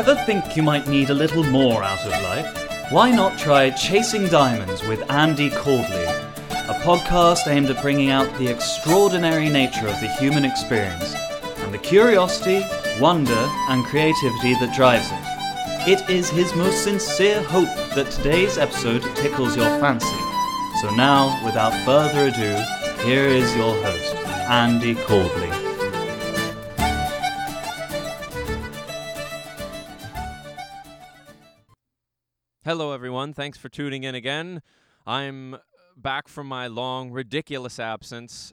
Ever think you might need a little more out of life? Why not try Chasing Diamonds with Andy Cordley, a podcast aimed at bringing out the extraordinary nature of the human experience and the curiosity, wonder, and creativity that drives it. It is his most sincere hope that today's episode tickles your fancy. So now, without further ado, here is your host, Andy Cordley. Everyone. Thanks for tuning in again. I'm back from my long, ridiculous absence.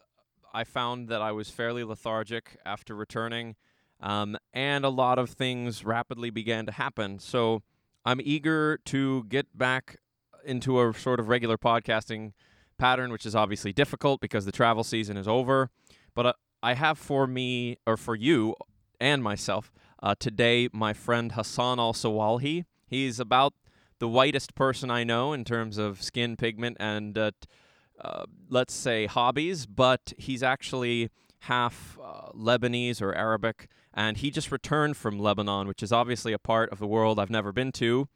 I found that I was fairly lethargic after returning, um, and a lot of things rapidly began to happen. So I'm eager to get back into a sort of regular podcasting pattern, which is obviously difficult because the travel season is over. But uh, I have for me, or for you and myself, uh, today my friend Hassan Al Sawalhi. He's about the whitest person I know in terms of skin pigment and, uh, uh, let's say, hobbies, but he's actually half uh, Lebanese or Arabic, and he just returned from Lebanon, which is obviously a part of the world I've never been to.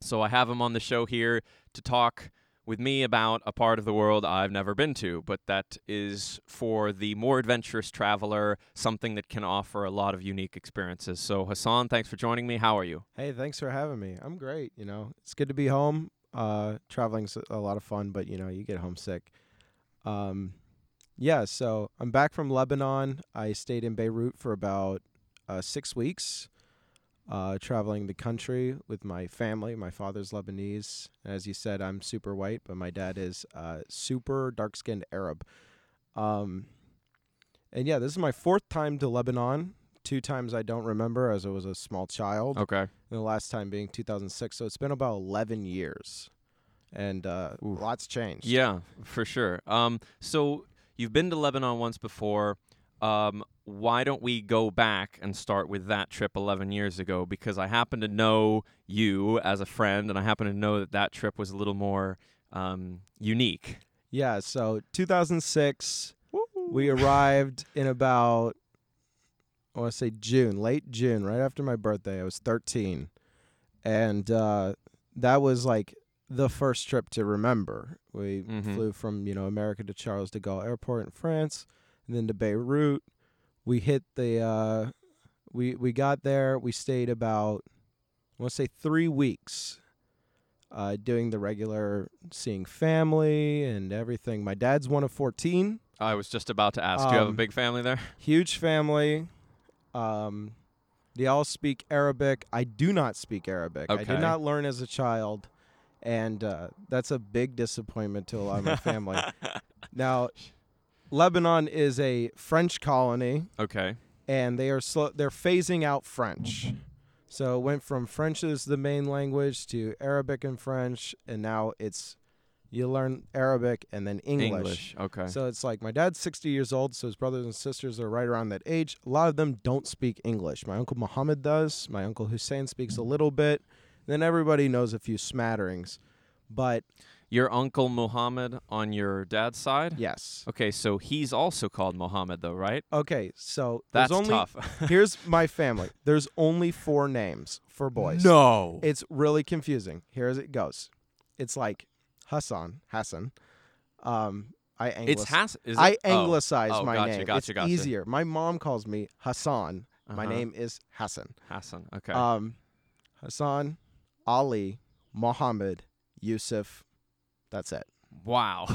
So I have him on the show here to talk with me about a part of the world I've never been to, but that is for the more adventurous traveler, something that can offer a lot of unique experiences. So, Hassan, thanks for joining me. How are you? Hey, thanks for having me. I'm great. You know, it's good to be home. Uh, traveling's a lot of fun, but you know, you get homesick. Um, yeah. So I'm back from Lebanon. I stayed in Beirut for about uh, six weeks, uh, traveling the country with my family. My father's Lebanese. As you said, I'm super white, but my dad is uh, super dark-skinned Arab. Um, and yeah, this is my fourth time to Lebanon. Two times I don't remember as I was a small child Okay. and the last time being 2006. So it's been about 11 years, and uh, lots changed. Yeah, for sure. Um, so you've been to Lebanon once before. Um, why don't we go back and start with that trip 11 years ago? Because I happen to know you as a friend, and I happen to know that that trip was a little more um, unique. Yeah. So 2006, we arrived in about I want to say June, late June, right after my birthday. I was 13, and uh, that was like the first trip to remember. We Mhm. flew from you know America to Charles de Gaulle Airport in France, and then to Beirut. We hit the uh, we we got there. We stayed about I want to say three weeks, uh, doing the regular seeing family and everything. My dad's one of fourteen, I was just about to ask. do you have a Um, big family there? huge family. Um, they all speak Arabic. I do not speak Arabic. I did not learn as a child, and uh, that's a big disappointment to a lot of my family. now, Lebanon is a French colony, okay. and they are slow, they're phasing out French. So it went from French as the main language to Arabic and French, and now it's you learn Arabic and then English. Okay. So it's like my dad's 60 years old, so his brothers and sisters are right around that age. A lot of them don't speak English. My uncle Muhammad does. My uncle Hussein speaks a little bit. Then everybody knows a few smatterings. But Your uncle Muhammad on your dad's side? yes. Okay, so he's also called Muhammad, though, right? Okay, so That's there's only tough. here's my family. There's only four names for boys. No. It's really confusing. Here's it goes. It's like Hassan, Hassan. Um, I anglic- It's Has. Is it? I oh. anglicize Oh, my gotcha, name. gotcha, it's gotcha. easier. My mom calls me Hassan. My Uh-huh. name is Hassan. Hassan. Okay. Um, Hassan, Ali, Mohammed, Yusuf. That's it. wow.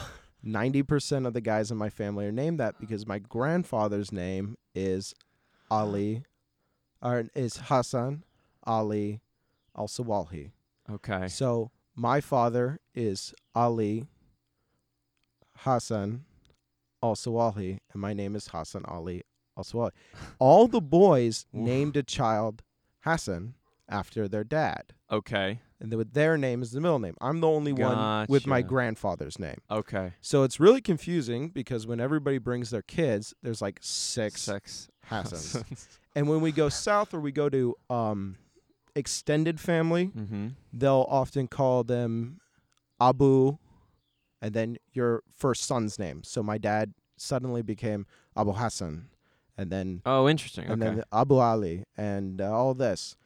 90% of the guys in my family are named that because my grandfather's name is Ali, or is Hassan Ali Al Sawalhi. Okay. So my father is Ali Hassan Al Sawalhi, and my name is Hassan Ali Al Sawalhi. All the boys named a child Hassan after their dad. Okay. And then with their name is the middle name. I'm the only one with my Gotcha. grandfather's name. Okay. So it's really confusing because when everybody brings their kids, there's like six Sex. Hassans. and when we go south or we go to um, extended family, mm-hmm. they'll often call them Abu and then your first son's name. So my dad suddenly became Abu Hassan and then Oh, interesting. and okay. then Abu Ali and uh, all this.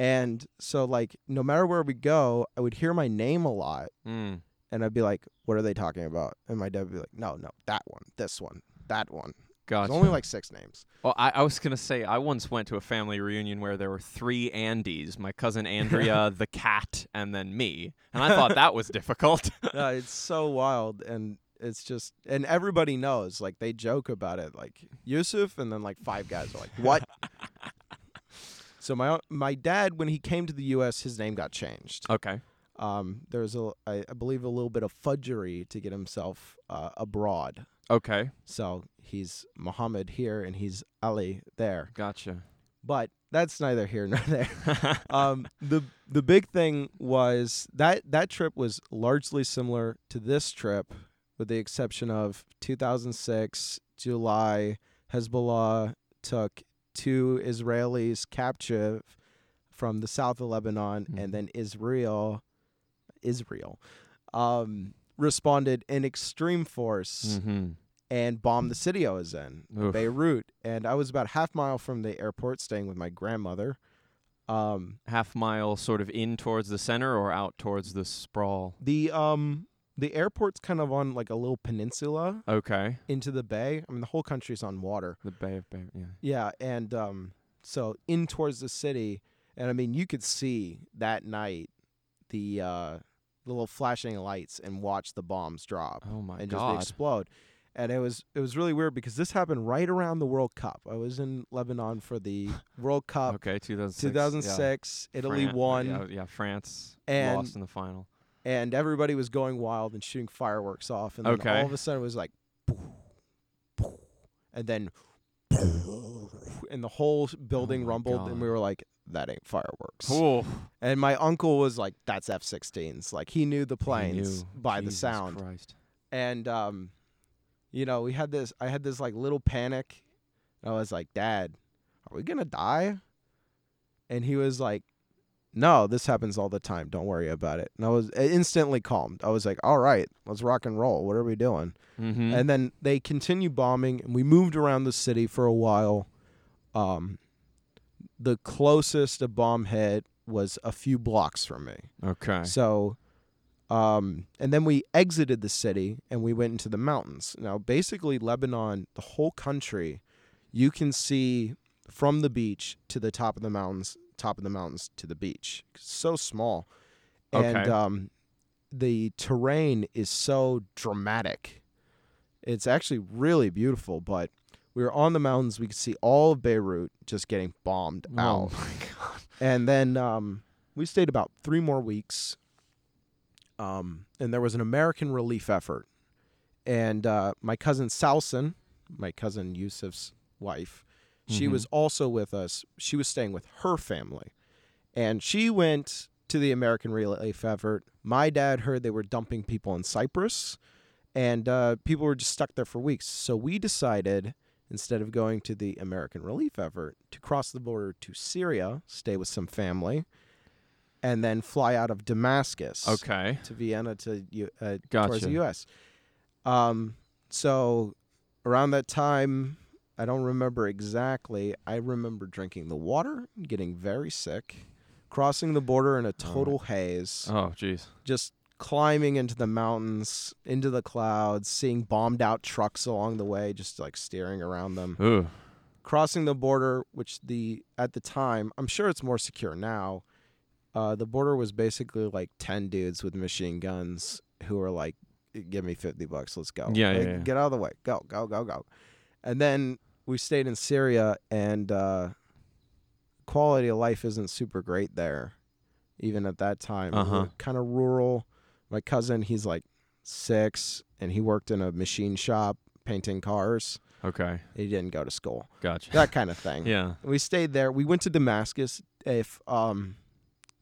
And so like no matter where we go, I would hear my name a lot Mm. and I'd be like, What are they talking about? And my dad would be like, No, no, that one, this one, that one. Gotcha. There's only like six names. Well, I, I was gonna say I once went to a family reunion where there were three Andys: my cousin Andrea, the cat, and then me. And I thought that was difficult. no, it's so wild and it's just and everybody knows like they joke about it like Yusuf and then like five guys are like what so my my dad when he came to the US his name got changed okay. um there was a I, I believe a little bit of fudgery to get himself uh, abroad Okay. so he's Muhammad here and he's Ali there Gotcha. but that's neither here nor there um, the the big thing was that that trip was largely similar to this trip, with the exception of 2006 July. Hezbollah took two Israelis captive from the south of Lebanon, Mhm. and then Israel, Israel, um, responded in extreme force mm-hmm. and bombed the city I was in, Oof. Beirut. And I was about half mile from the airport, staying with my grandmother. Um, Half mile, sort of in towards the center, or out towards the sprawl. the um, the airport's kind of on like a little peninsula Okay. into the bay. I mean, the whole country's on water. The Bay of Bay. Yeah. Yeah, and um, so in towards the city, and I mean, you could see that night the uh, the little flashing lights and watch the bombs drop. Oh my and just God. explode. And it was it was really weird because this happened right around the World Cup. I was in Lebanon for the World Cup okay. 2006. 2006. Yeah. Italy Fran- won, Yeah, yeah. France And- lost in the final. And everybody was going wild and shooting fireworks off. And then Okay. all of a sudden it was like, and then, and the whole building Oh rumbled, and we were like, that ain't fireworks. Oh. And my uncle was like, that's F-16s. Like he knew the planes knew. by the sound. Christ. and um you know we had this i had this like little panic i was like dad are we gonna die and he was like no this happens all the time. Don't worry about it. And i was instantly calmed. I was like all right let's rock and roll. What are we doing? Mm-hmm. and then they continued bombing and we moved around the city for a while. Um the closest a bomb hit was a few blocks from me. Okay. so, um, and then we exited the city and we went into the mountains. Now, basically, Lebanon, the whole country, you can see from the beach to the top of the mountains, top of the mountains to the beach. So small, and Okay. um, the terrain is so dramatic. It's actually really beautiful, but we were on the mountains. We could see all of Beirut just getting bombed out. Oh my God. And then um, we stayed about three more weeks. Um, and there was an American relief effort. And uh, my cousin Salson, my cousin Yusuf's wife, she was also with us. She was staying with her family. And she went to the American relief effort. My dad heard they were dumping people in Cyprus. And uh, people were just stuck there for weeks. So we decided, instead of going to the American relief effort, to cross the border to Syria, stay with some family, and then fly out of Damascus Okay. to Vienna to uh, towards the U.S. Um, so around that time, I don't remember exactly. I remember drinking the water, getting very sick, crossing the border in a total haze, Oh, jeez. just climbing into the mountains, into the clouds, seeing bombed out trucks along the way, just like steering around them Ooh. crossing the border, which the at the time, I'm sure it's more secure now. Uh, the border was basically like ten dudes with machine guns who were like, "Give me fifty bucks, let's go." Yeah, yeah, yeah. Get out of the way, go, go, go, go. And then we stayed in Syria, and uh, quality of life isn't super great there, even at that time. Uh-huh. Kind of rural. My cousin, he's like six, and he worked in a machine shop painting cars. Okay. He didn't go to school Gotcha. that kind of thing. yeah. We stayed there. We went to Damascus. If um,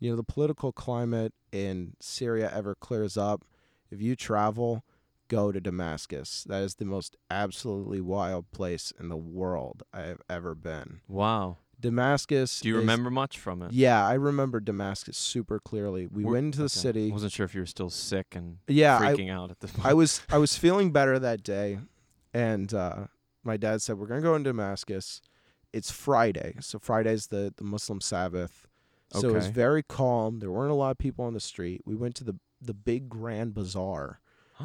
you know, the political climate in Syria ever clears up, if you travel, go to Damascus. That is the most absolutely wild place in the world I have ever been. Wow. Damascus. Do you is- remember much from it? Yeah, I remember Damascus super clearly. We Were- went into the okay. city. I wasn't sure if you were still sick and yeah, I, freaking out at the. point. I was I was feeling better that day, and uh, my dad said we're gonna go into Damascus. It's Friday, so Friday's the the Muslim Sabbath. So it was very calm. There weren't a lot of people on the street. We went to the the big Grand Bazaar,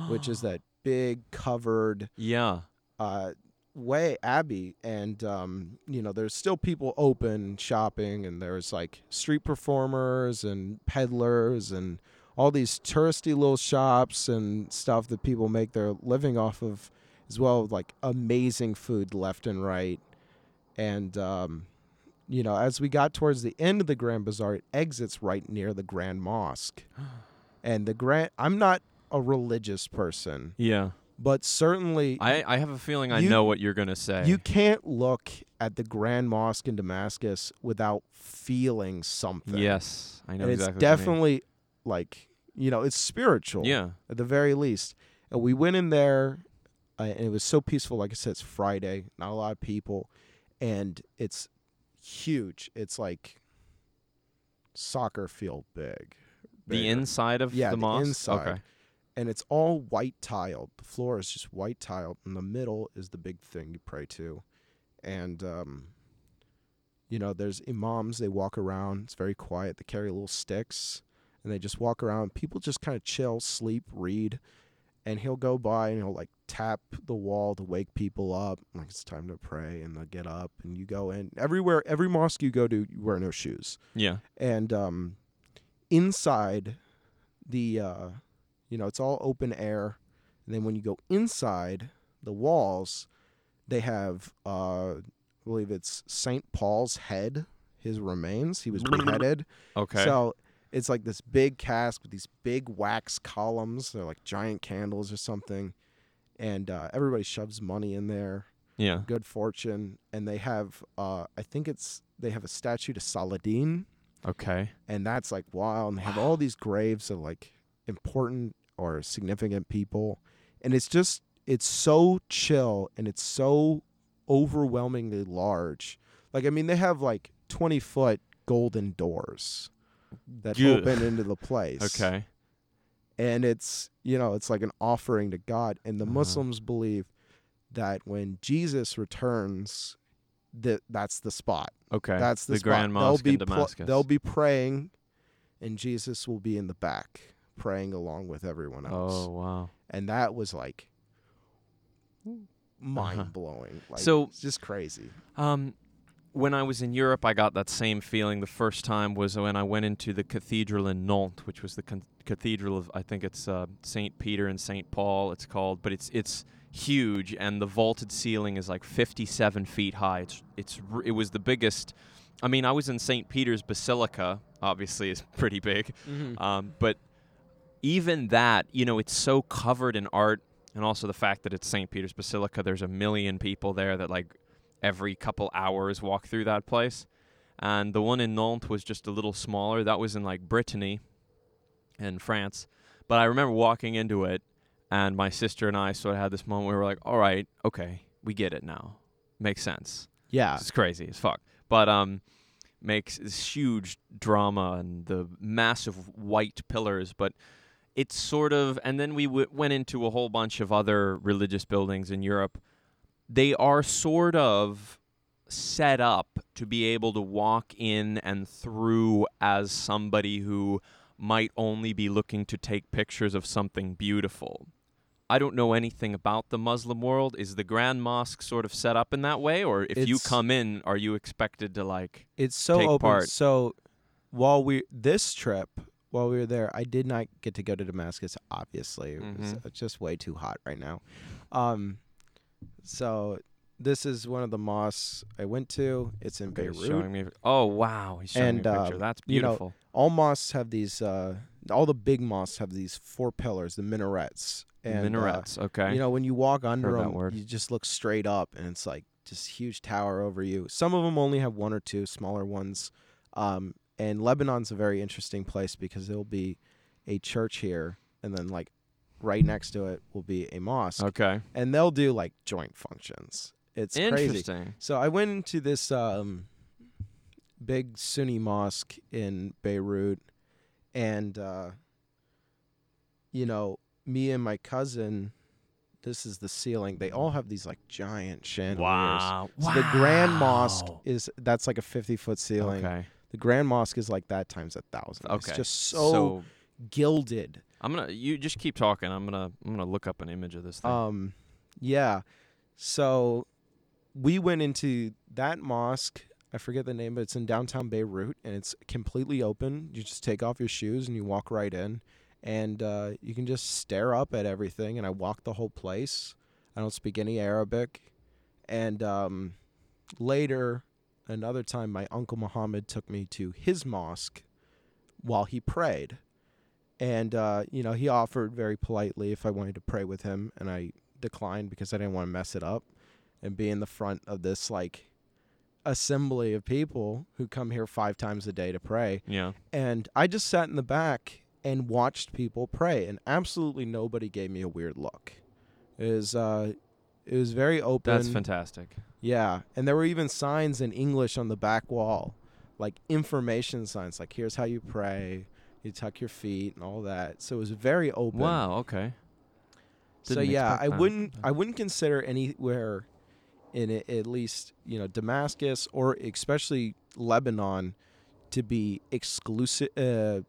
which is that big covered Yeah. uh, way abbey and um, you know there's still people open shopping and there's like street performers and peddlers and all these touristy little shops and stuff that people make their living off of as well like amazing food left and right and um, you know as we got towards the end of the grand bazaar it exits right near the grand mosque and the grand i'm not a religious person Yeah. but certainly I, I have a feeling I You- know what you're gonna say. you can't look at the Grand Mosque in Damascus without feeling something. yes, I know and exactly. it's what you mean. definitely like you know it's spiritual. Yeah. at the very least. And we went in there, uh, and it was so peaceful. Like I said, it's Friday, not a lot of people, and it's huge. It's like soccer field big. The inside of Yeah, the the mosque. inside. Okay. And it's all white tiled. The floor is just white tiled. In the middle is the big thing you pray to, and um, you know, there's imams. They walk around. It's very quiet. They carry little sticks, and they just walk around. People just kind of chill, sleep, read, and he'll go by and he'll like tap the wall to wake people up. Like it's time to pray, and they'll get up, and you go in. Everywhere, every mosque you go to, you wear no shoes Yeah. and um, inside the uh, you know it's all open air. And then when you go inside the walls they have uh, i believe it's saint paul's head his remains. He was beheaded. Okay. so it's like this big cask with these big wax columns. They're like giant candles or something. And uh, everybody shoves money in there. Yeah. good fortune. And they have uh, i think it's they have a statue to saladin. Okay. and that's like wow and they have all these graves of like important or significant people and it's just it's so chill and it's so overwhelmingly large like i mean they have like 20 foot golden doors that Ugh. open into the place Okay. and it's you know it's like an offering to god and the Uh-huh. muslims believe that when jesus returns that that's the spot Okay. that's the, the spot. Grand they'll Mosque be in pl- Damascus. they'll be praying, and Jesus will be in the back praying along with everyone else. Oh wow. And that was like mind blowing. Like, So- it's just crazy. Um, when I was in Europe, I got that same feeling. The first time was when I went into the cathedral in Nantes, which was the con- cathedral of I think it's uh, Saint Peter and Saint Paul. It's called, but it's it's huge, and the vaulted ceiling is like 57 feet high. It's it's it was the biggest. I mean, I was in Saint Peter's Basilica. Obviously, is pretty big, um, but even that, you know, it's so covered in art, and also the fact that it's St. Peter's Basilica. There's a million people there that like every couple hours walk through that place, and the one in Nantes was just a little smaller. That was in like Brittany, in France. But I remember walking into it, and my sister and I sort of had this moment where we were like, "All right, okay, we get it now. Makes sense." Yeah. It's crazy as fuck. But um makes this huge drama and the massive white pillars, but it's sort of and then we w- went into a whole bunch of other religious buildings in Europe. They are sort of set up to be able to walk in and through as somebody who might only be looking to take pictures of something beautiful. I don't know anything about the Muslim world. Is the Grand Mosque sort of set up in that way, or if you come in, are you expected to like? It's so open. part. So while we this trip, while we were there, I did not get to go to Damascus. Obviously, it was Mhm. uh, just way too hot right now. Um, so this is one of the mosques I went to. It's in Okay, Beirut. showing me. Oh wow, he's showing And, me a picture. um, That's you know, beautiful. all mosques have these. Uh, all the big mosques have these four pillars, the minarets. And, uh, Minarets. okay. you know, when you walk under Heard them, you just look straight up, and it's like just huge tower over you. Some of them only have one or two smaller ones. Um, and Lebanon's a very interesting place because there'll be a church here, and then like right next to it will be a mosque, okay. and they'll do like joint functions. It's crazy. Interesting. So I went into this um, big Sunni mosque in Beirut, and uh, you know, me and my cousin. This is the ceiling. They all have these like giant chandeliers. Wow. So the Grand Mosque is that's like a fifty foot ceiling. Okay. The Grand Mosque is like that times a thousand. Okay. It's just so, gilded. I'm gonna you just keep talking. I'm gonna I'm gonna look up an image of this thing. Um, yeah. So we went into that mosque. I forget the name, but it's in downtown Beirut, and it's completely open. You just take off your shoes and you walk right in, and uh, you can just stare up at everything. And I walked the whole place. I don't speak any Arabic, and um, later, another time, my uncle Muhammad took me to his mosque while he prayed. And, uh, you know, he offered very politely if I wanted to pray with him, and I declined because I didn't want to mess it up and be in the front of this, like, assembly of people who come here five times a day to pray. yeah. And I just sat in the back and watched people pray, and absolutely nobody gave me a weird look. It was, uh, it was very open. That's fantastic. Yeah, and there were even signs in English on the back wall, like information signs, like here's how you pray, you tuck your feet, and all that. So it was very open. Wow. Okay. So Didn't yeah, I that. wouldn't, I wouldn't consider anywhere in it, at least you know Damascus or especially Lebanon to be exclusive, uh,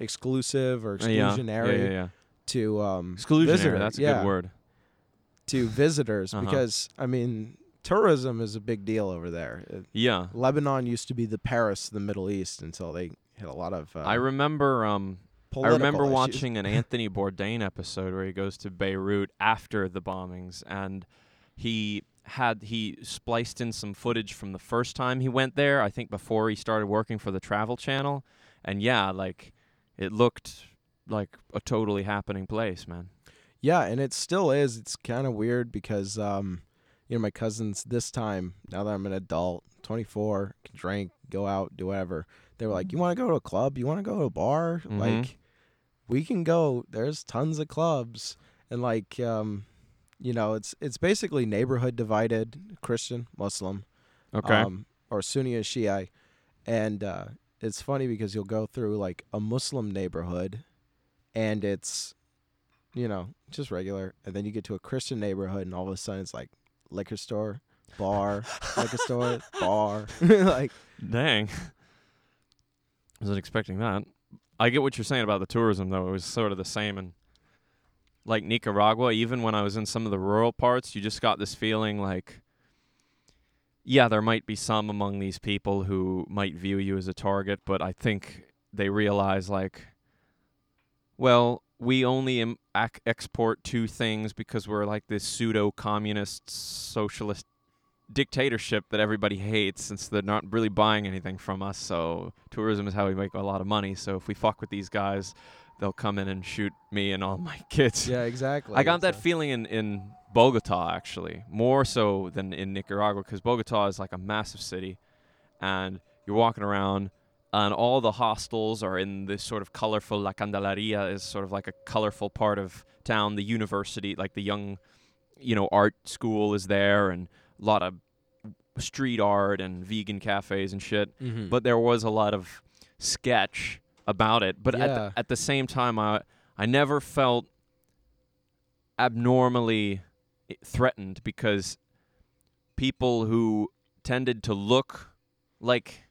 exclusive or Uh, yeah. exclusionary Yeah. Yeah. yeah. to um, Exclusionary. visitor- That's a good word. to visitors Uh-huh. because I mean tourism is a big deal over there. It- Yeah. Lebanon used to be the Paris of the Middle East until they hit a lot of. Uh, I remember. Um. I remember issues. watching an Anthony Bourdain episode where he goes to Beirut after the bombings, and he had he spliced in some footage from the first time he went there. I think before he started working for the Travel Channel, and yeah, like it looked like a totally happening place, man. Yeah, and it still is. It's kind of weird because, um, you know, my cousins this time, now that I'm an adult, 24, can drink, go out, do whatever, they were like, You want to go to a club? You want to go to a bar? Mhm. Like, we can go. There's tons of clubs. And, like, um, you know, it's it's basically neighborhood divided Christian, Muslim. Okay. um, or Sunni or Shia, and uh, it's funny because you'll go through like a Muslim neighborhood, and it's, you know, just regular, and then you get to a Christian neighborhood, and all of a sudden it's like liquor store, bar, liquor store, bar, like Dang. Wasn't expecting that. I get what you're saying about the tourism though. It was sort of the same in like Nicaragua, even when I was in some of the rural parts, you just got this feeling like yeah, there might be some among these people who might view you as a target, but I think they realize like well, we only Im- ac- export two things because we're like this pseudo communist socialist dictatorship that everybody hates since they're not really buying anything from us. So tourism is how we make a lot of money. So if we fuck with these guys, they'll come in and shoot me and all my kids. yeah, exactly. I got that uh, feeling in, in Bogota actually, more so than in Nicaragua because Bogota is like a massive city and you're walking around and all the hostels are in this sort of colorful La Candelaria is sort of like a colorful part of town. The university, like the young, you know, art school is there and a lot of street art and vegan cafes and shit mhm. but there was a lot of sketch about it. But at the, at the same time, I I never felt abnormally threatened because people who tended to look like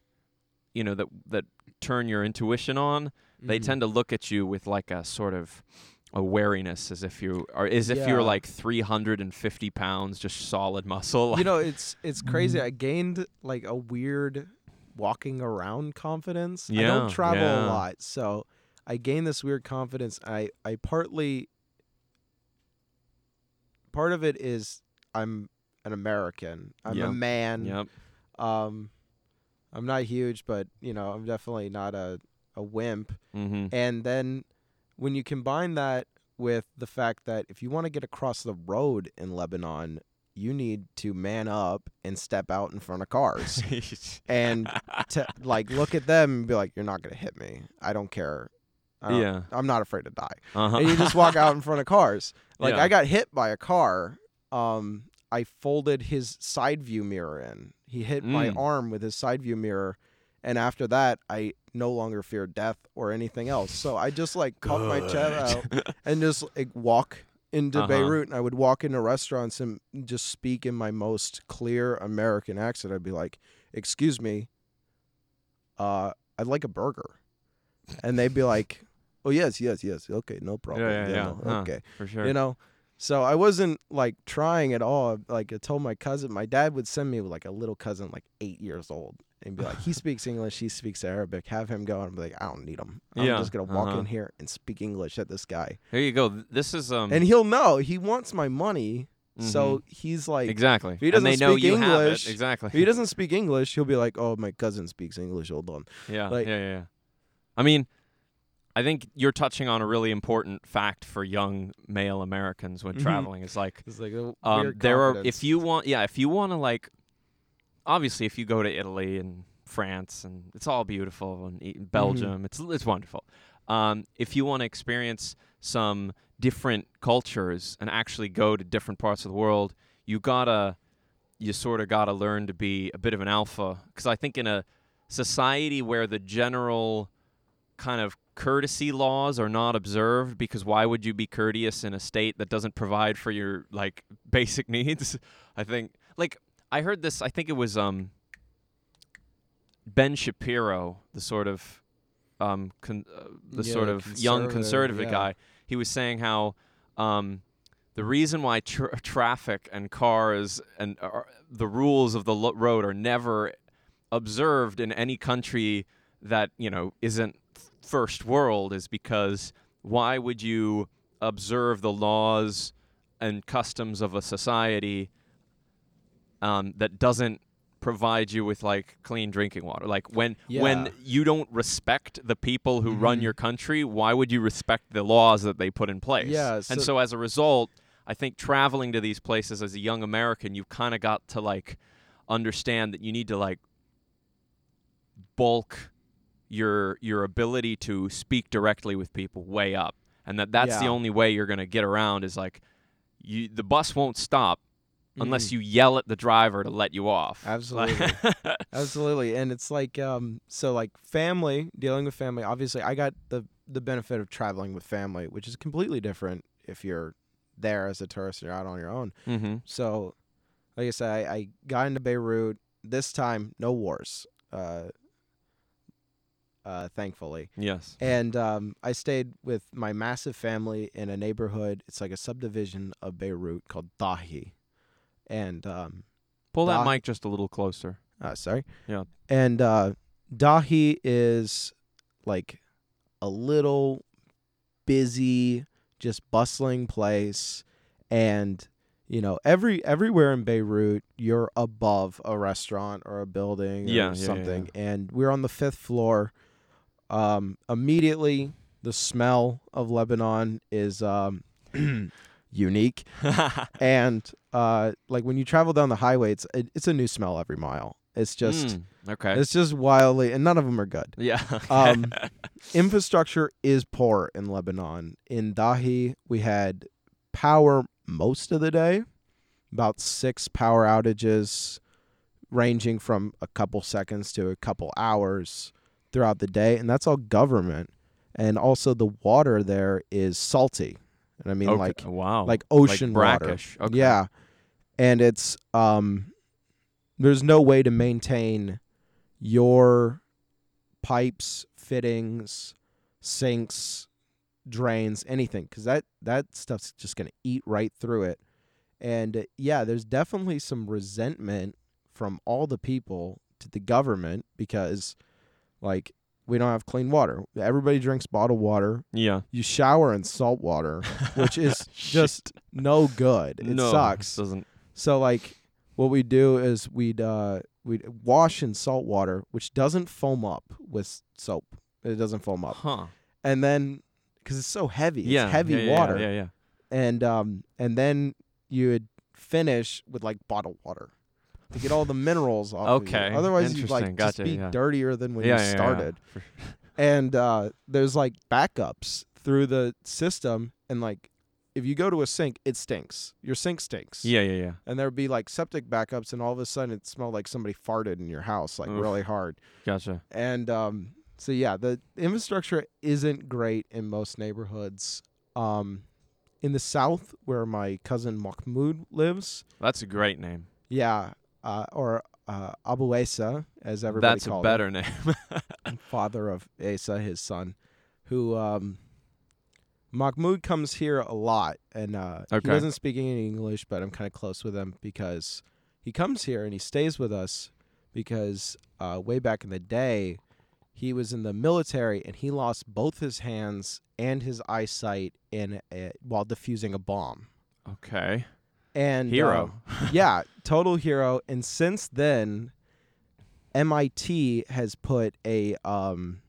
you know that that turn your intuition on they Mhm. tend to look at you with like a sort of a wariness as if you are as if you're like 350 pounds just solid muscle you know, it's it's crazy. I gained like a weird walking around confidence. yeah, I don't travel yeah. a lot, so I gained this weird confidence. I I partly part of it is I'm an American. I'm Yep, a man. yep Um I'm not huge, but you know, I'm definitely not a a wimp. mm-hmm. And then when you combine that with the fact that if you want to get across the road in Lebanon, you need to man up and step out in front of cars and to like look at them and be like, "You're not gonna hit me. I don't care. I don't- yeah I'm not afraid to die." uh-huh. And you just walk out in front of cars. Like Yeah. I got hit by a car. Um, I folded his side view mirror in. He hit my Mm. arm with his side view mirror, and after that, I no longer fear death or anything else. So I just like cut my chest out and just like walk into Uh-huh. Beirut, and I would walk into restaurants and just speak in my most clear American accent. I'd be like, "Excuse me, uh, I'd like a burger, and they'd be like, oh yes, yes, yes, okay, no problem, yeah, you yeah. know, Huh. okay, For sure. you know. So I wasn't like trying at all. Like I told my cousin, my dad would send me like a little cousin, like eight years old, and be like, he speaks English, he speaks Arabic. Have him go, and I'm like, I don't need him. I'm Yeah, just gonna walk uh-huh. in here and speak English at this guy, Here you go. This is um and he'll know he wants my money. So he's like, exactly. he and they doesn't know speak you have English, it. Exactly. if he doesn't speak English, he'll be like, oh, my cousin speaks English. Hold on. Yeah, Like- yeah, yeah, yeah. I mean, I think you're touching on a really important fact for young male Americans when Mhm. traveling. Is like It's like um, there are if you want, yeah, if you want to like, obviously, if you go to Italy and France and it's all beautiful and e- Belgium, it's it's wonderful. Um, if you want to experience some different cultures and actually go to different parts of the world, you gotta you sort of gotta learn to be a bit of an alpha because I think in a society where the general kind of courtesy laws are not observed because why would you be courteous in a state that doesn't provide for your like basic needs i think like i heard this i think it was um ben shapiro the sort of um con- uh, the Yeah, sort of young conservative, conservative yeah. guy he was saying how um the reason why tr- traffic and cars and uh, the rules of the lo- road are never observed in any country that you know isn't first world is because why would you observe the laws and customs of a society um, that doesn't provide you with like clean drinking water? Like when when you don't respect the people who run Mhm. your country why would you respect the laws that they put in place? Yeah, and so- so as a result i think traveling to these places as a young american you've kind of got to like understand that you need to like bulk your your ability to speak directly with people way up and that that's the only way you're going to get around is like you the bus won't stop unless Mhm. you yell at the driver to let you off Absolutely. Absolutely. And it's like um so like family, dealing with family, obviously I got the the benefit of traveling with family, which is completely different if you're there as a tourist and you're out on your own. mm-hmm. So like I said, I, I got into Beirut. This time no wars. Uh uh thankfully. yes And um, I stayed with my massive family in a neighborhood. It's like a subdivision of Beirut called Dahi. And um, pull that mic just a little closer uh, sorry. Yeah. And uh, Dahi is like a little busy, just bustling place, and you know every everywhere in Beirut you're above a restaurant or a building or Yeah, yeah, yeah, something. And we're on the fifth floor. Um, immediately, the smell of Lebanon is um, unique. And uh like when you travel down the highway it's it, it's a new smell every mile. It's just Mm, okay. it's just wildly and none of them are good. Yeah um infrastructure is poor in lebanon. In dahi we had power most of the day about six power outages ranging from a couple seconds to a couple hours throughout the day and that's all government and also the water there is salty and i mean okay. like wow like ocean water. brackish okay Yeah. And it's um there's no way to maintain your pipes, fittings, sinks, drains, anything cuz that that stuff's just going to eat right through it. And uh, yeah, there's definitely some resentment from all the people to the government because like we don't have clean water. Everybody drinks bottled water. yeah You shower in salt water, which is just no good. It no, sucks. doesn't So like what we do is we'd uh we'd wash in salt water, which doesn't foam up with soap. It doesn't foam up. huh And then cuz it's so heavy, yeah it's heavy yeah, yeah, water. yeah yeah And um and then you would finish with like bottled water to get all the minerals off. of. Okay, Otherwise you'd like interesting. just be yeah. dirtier than when yeah, you yeah, yeah, started and uh, there's like backups through the system and like if you go to a sink it stinks your sink stinks yeah yeah yeah and there'd be like septic backups and all of a sudden it smelled like somebody farted in your house like Oof. really hard gotcha and um, so yeah the infrastructure isn't great in most neighborhoods um, in the south where my cousin mahmoud lives that's a great name yeah uh, or uh, abu Esa, as everybody that's a better name father of Asa, his son, who um, Mahmoud comes here a lot, and uh, he doesn't speak any English, but I'm kind of close with him because he comes here and he stays with us because uh, way back in the day, he was in the military and he lost both his hands and his eyesight in a, while defusing a bomb. Okay. And Hero. uh, yeah, total hero. And since then, MIT has put a um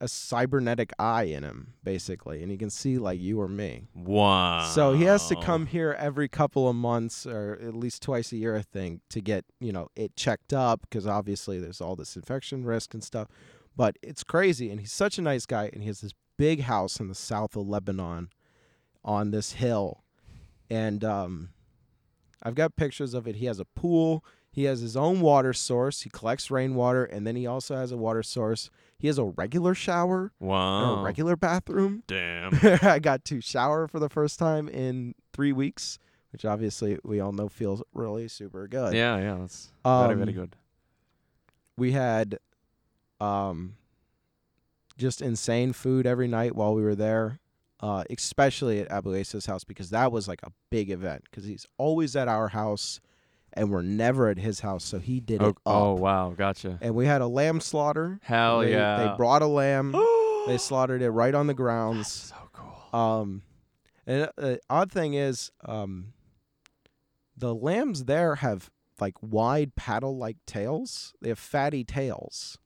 a cybernetic eye in him, basically, and he can see like you or me. Wow. So he has to come here every couple of months, or at least twice a year, I think, to get you know it checked up because obviously there's all this infection risk and stuff. But it's crazy, and he's such a nice guy, and he has this big house in the south of Lebanon, on this hill, and um, I've got pictures of it. He has a pool. He has his own water source. He collects rainwater, and then he also has a water source. He has a regular shower and Wow. a regular bathroom. Damn. I got to shower for the first time in three weeks, which obviously we all know feels really super good. yeah, yeah. That's very, very Um, good. We had um, just insane food every night while we were there, uh, especially at Abu Asa's house because that was like a big event because he's always at our house and we're never at his house. So he did Oh, it up. oh, wow. Gotcha. And we had a lamb slaughter. Hell they, yeah. They brought a lamb. they slaughtered it right on the grounds. so cool. Um, and the odd thing is, um, the lambs there have like wide paddle-like tails. They have fatty tails,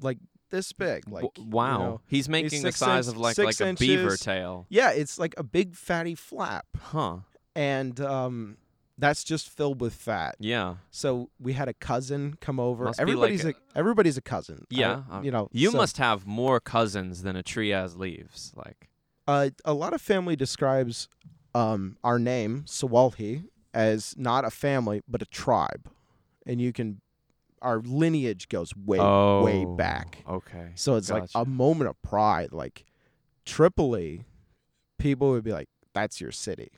like this big. Like W- you wow. know. He's making the size inch- of like like a beaver tail. yeah, it's like a big fatty flap, Huh. and um, that's just filled with fat. Yeah. So we had a cousin come over. Must be like everybody's a- a, everybody's a cousin. Yeah, uh, you know. You so- must have more cousins than a tree has leaves. Like Uh, a lot of family describes um, our name Sawalhi as not a family but a tribe, and you can our lineage goes way oh, way back. Okay. So it's like a moment of pride. Like Tripoli, people would be like, "That's your city."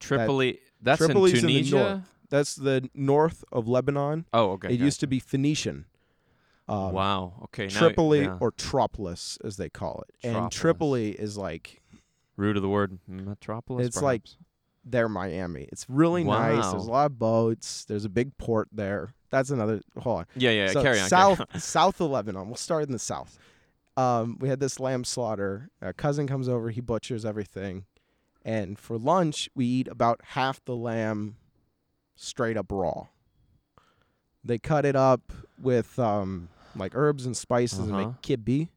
Tripoli. That's Tripoli's in in the Tunisia. north. That's the north of Lebanon. oh, okay. it used to be Phoenician. Um, wow. Okay. Now, Tripoli yeah. or Tropolis, as they call it, and Tripoli is like root of the word metropolis. It's like- their Miami. It's really nice. There's a lot of boats. There's a big port there. That's another. Hold on. yeah, yeah. So carry on. south, carry on. south of Lebanon. We'll start in the south. Um, we had this lamb slaughter. A cousin comes over. He butchers everything, and for lunch we eat about half the lamb straight up raw. They cut it up with um, like herbs and spices and Uh-huh. make kibbe,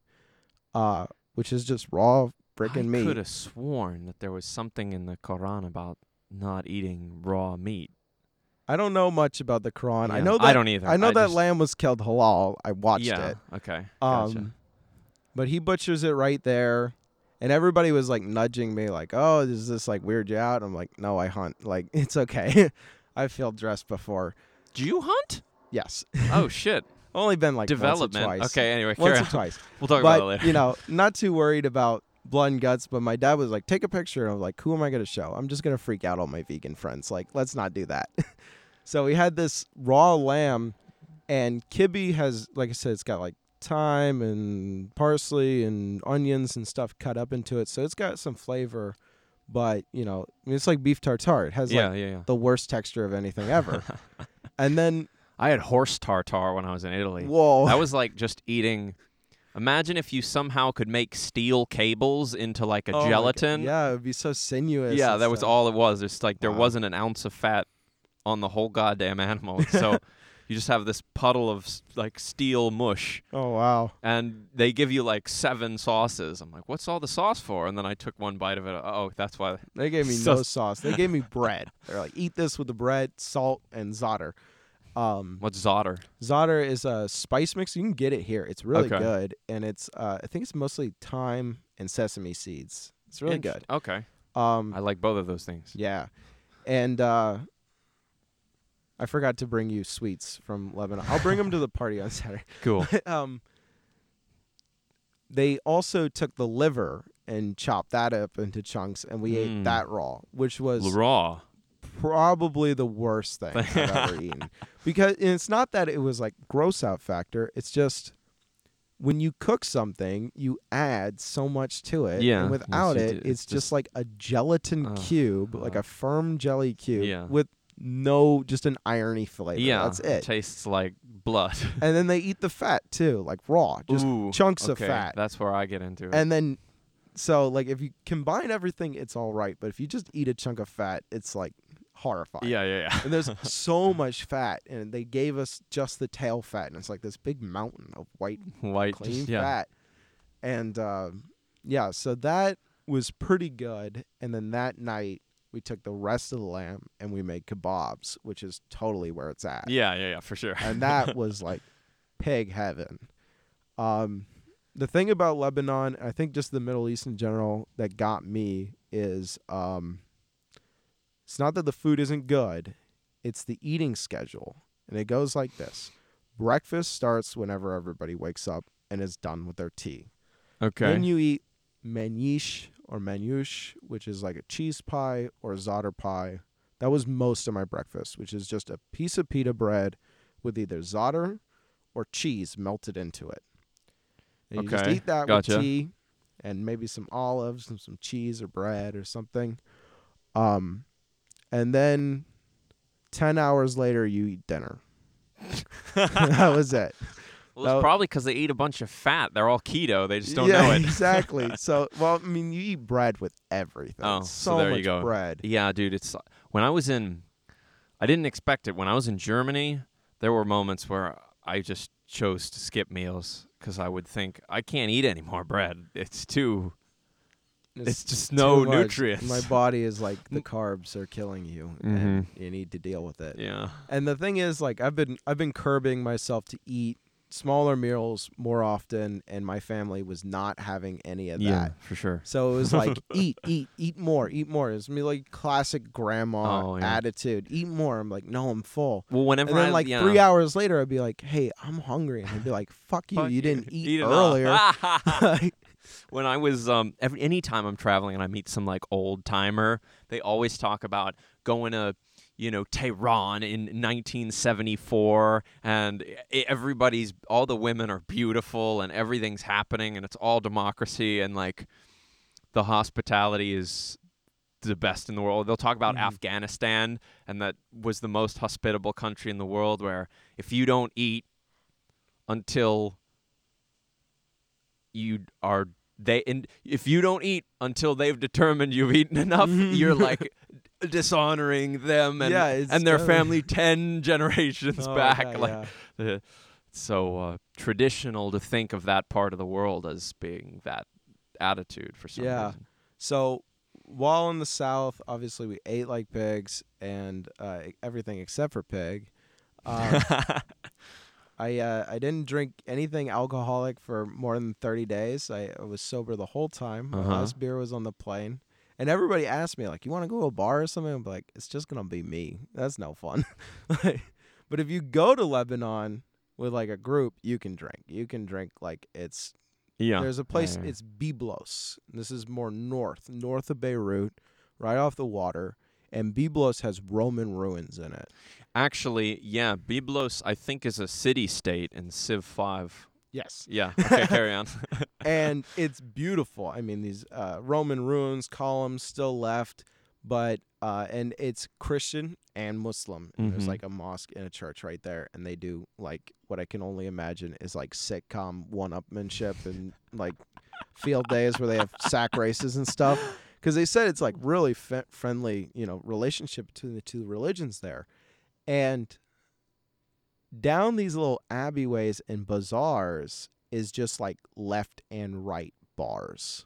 uh, which is just raw I could have sworn that there was something in the Quran about not eating raw meat. I don't know much about the Quran. I Yeah, know that I don't either. I know that just- lamb was killed halal. I watched yeah. it. Okay. Um, Gotcha. but he butchers it right there, and everybody was like nudging me, like, "Oh, does this like weird you out?" I'm like, "No, I hunt. Like, it's okay. I've field dressed before. Do you hunt? Yes, oh shit. only been like Development. once or twice. Okay. Anyway, carry once on. or twice. We'll talk about it but later. you know, not too worried about blood and guts. But my dad was like, "Take a picture." And I was like, "Who am I gonna show? I'm just gonna freak out all my vegan friends. Like, let's not do that." so we had this raw lamb, and kibbe has, like I said, it's got like thyme and parsley and onions and stuff cut up into it. So it's got some flavor, but you know, I mean, it's like beef tartare. It has yeah, like yeah, yeah. the worst texture of anything ever. and then, I had horse tartare when I was in Italy. whoa, That was like just eating. Imagine if you somehow could make steel cables into like a Oh gelatin. Yeah, it would be so sinuous. Yeah, and that was stuff. all it was. It's like there Wow. wasn't an ounce of fat on the whole goddamn animal. So you just have this puddle of s- like steel mush, Oh wow. and they give you like seven sauces. I'm like, what's all the sauce for? And then I took one bite of it. Oh, that's why. They gave me So- no sauce. They gave me bread. They're like, eat this with the bread, salt, and za'atar. Um, What's za'atar? za'atar is a spice mix. You can get it here. It's really Okay. good, and it's uh, I think it's mostly thyme and sesame seeds. It's really good. Okay, Um, I like both of those things. yeah, and uh, I forgot to bring you sweets from Lebanon. I'll bring them to the party on Saturday. Cool. um, they also took the liver and chopped that up into chunks, and we Mm. ate that raw, which was raw. Probably the worst thing I've ever eaten. Because it's not that it was like gross out factor. It's just when you cook something, you add so much to it. Yeah, And without you it, it's It's just, like a gelatin Ugh, cube, like uh-huh. a firm jelly cube Yeah. with no just an irony flavor. yeah, That's it. tastes like blood. and then they eat the fat too, like raw, just Ooh, chunks of fat. That's where I get into it. And then, so like if you combine everything, it's all right. But if you just eat a chunk of fat, it's like horrifying. yeah, yeah, yeah. And there's so much fat, and they gave us just the tail fat, and it's like this big mountain of white, White, clean just, yeah. fat. And um, yeah, so that was pretty good. And then that night, we took the rest of the lamb and we made kebabs, which is totally where it's at Yeah, yeah, yeah, for sure. and that was like pig heaven. Um, the thing about Lebanon, I think just the Middle East in general, that got me is um, it's not that the food isn't good, it's the eating schedule, and it goes like this: breakfast starts whenever everybody wakes up and is done with their tea. okay. Then you eat manish or manouche, which is like a cheese pie or za'atar pie. That was most of my breakfast, which is just a piece of pita bread with either za'atar or cheese melted into it. And you just eat that gotcha. with tea and maybe some olives and some cheese or bread or something. Um, and then ten hours later, you eat dinner. that was it. well, it's probably because they eat a bunch of fat. They're all keto. They just don't yeah, know it. exactly. So, well, I mean, you eat bread with everything. Oh, so so, there you go. bread. Yeah, dude. It's when I was in. I didn't expect it. When I was in Germany, there were moments where I just chose to skip meals because I would think I can't eat any more bread. It's too. It's just no much. nutrients. My body is like the carbs are killing you, and mm-hmm. you need to deal with it. Yeah. And the thing is, like, I've been I've been curbing myself to eat smaller meals more often, and my family was not having any of that. Yeah, for sure. So it was like eat, eat, eat more, eat more. It was me like classic grandma Oh, yeah. attitude. Eat more. I'm like, no, I'm full. Well, whenever And then I like yeah. three hours later, I'd be like, "Hey, I'm hungry," and I'd be like, "Fuck you! Fuck you didn't eat, enough. earlier." Like, when I was um every anytime I'm traveling and I meet some like old timer, they always talk about going to you know Tehran in 1974 and everybody's all the women are beautiful and everything's happening and it's all democracy and like the hospitality is the best in the world. They'll talk about Mhm. Afghanistan and that was the most hospitable country in the world where if you don't eat until you are they and if you don't eat until they've determined you've eaten enough, you're like dishonoring them and Yeah, and their totally- family ten generations oh, back. yeah, like yeah. uh, so uh, traditional to think of that part of the world as being that attitude for some Yeah. reason. So while in the South, obviously we ate like pigs and uh, everything except for pig. Um, I uh, I didn't drink anything alcoholic for more than thirty days. I, I was sober the whole time. My Uh-huh. last beer was on the plane, and everybody asked me like, "You want to go to a bar or something?" I'm like, "It's just gonna be me. That's no fun." Like, but if you go to Lebanon with like a group, you can drink. You can drink like it's yeah. there's a place. yeah. It's Byblos. This is more north, north of Beirut, right off the water. And Byblos has Roman ruins in it. Actually, yeah, Byblos I think is a city state in Civ 5. Yes. Yeah. Okay, carry on. and it's beautiful. I mean, these uh, Roman ruins, columns still left, but uh, and it's Christian and Muslim. And Mhm. There's like a mosque and a church right there, and they do like what I can only imagine is like sitcom one-upmanship and like field days where they have sack races and stuff. Because they said it's like really fe- friendly, you know, relationship between the two religions there, and down these little abbeyways and bazaars is just like left and right bars,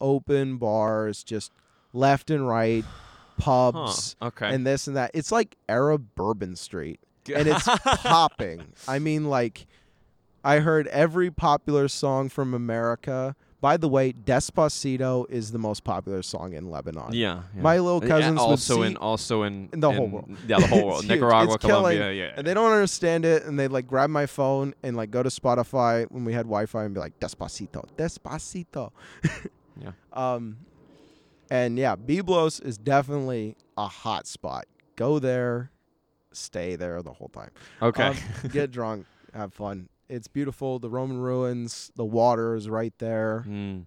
open bars, just left and right pubs Huh, okay. and this and that. It's like Arab Bourbon Street, and it's popping. I mean, like I heard every popular song from America. By the way, Despacito is the most popular song in Lebanon. yeah, yeah. My little cousins also in also in, in the whole world. Yeah, the whole world. Nicaragua, It's killing, Colombia, yeah. and they don't understand it and they like grab my phone and like go to spotify when we had wi-fi and be like despacito despacito Yeah. um And yeah, Byblos is definitely a hot spot. Go there, stay there the whole time. Okay. Um, get drunk, have fun. It's beautiful. The Roman ruins, the water is right there. Mm.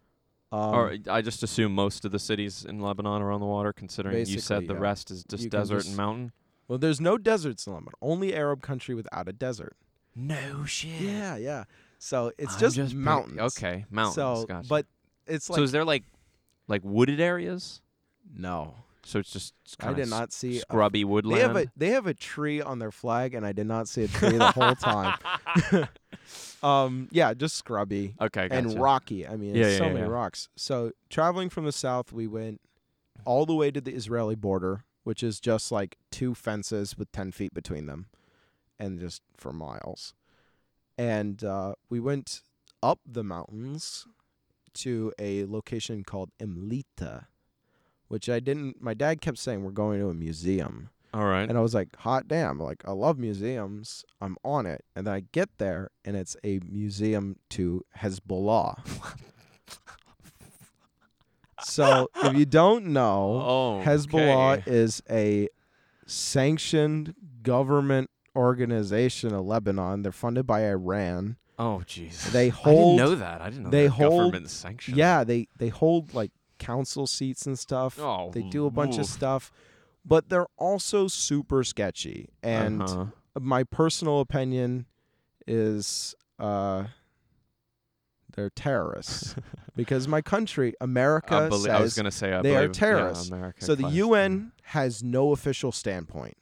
Um, or I just assume most of the cities in Lebanon are on the water, considering you said the yeah. rest is just You desert just- and mountain. well, there's no deserts in Lebanon. Only Arab country without a desert. No shit. Yeah, yeah. So it's I'm just, pic- mountains. okay, mountains. So, gotcha. but it's like so is there like like wooded areas? no. So it's just I did not see. a- scrubby woodland. they have a they have a tree on their flag, and I did not see a tree the whole time. um, yeah, just scrubby okay, gotcha. and rocky. I mean, Yeah, so yeah, many yeah. rocks. So traveling from the south, we went all the way to the Israeli border, which is just like two fences with ten feet between them, and just for miles. And uh, we went up the mountains to a location called Mleeta, which I didn't. My dad kept saying we're going to a museum. All right. And I was like, hot damn, like I love museums. I'm on it. And then I get there and it's a museum to Hezbollah. so if you don't know, oh, Hezbollah okay. is a sanctioned government organization of Lebanon. They're funded by Iran. Oh, jeez. They hold. I didn't know that. I didn't know they hold- government sanctioned. Yeah, they they hold like council seats and stuff. Oh, They do a bunch of stuff, but they're also super sketchy. And Uh-huh. my personal opinion is uh they're terrorists because my country america belie- I was says say I they are believe- yeah, terrorists. America so the un has no official standpoint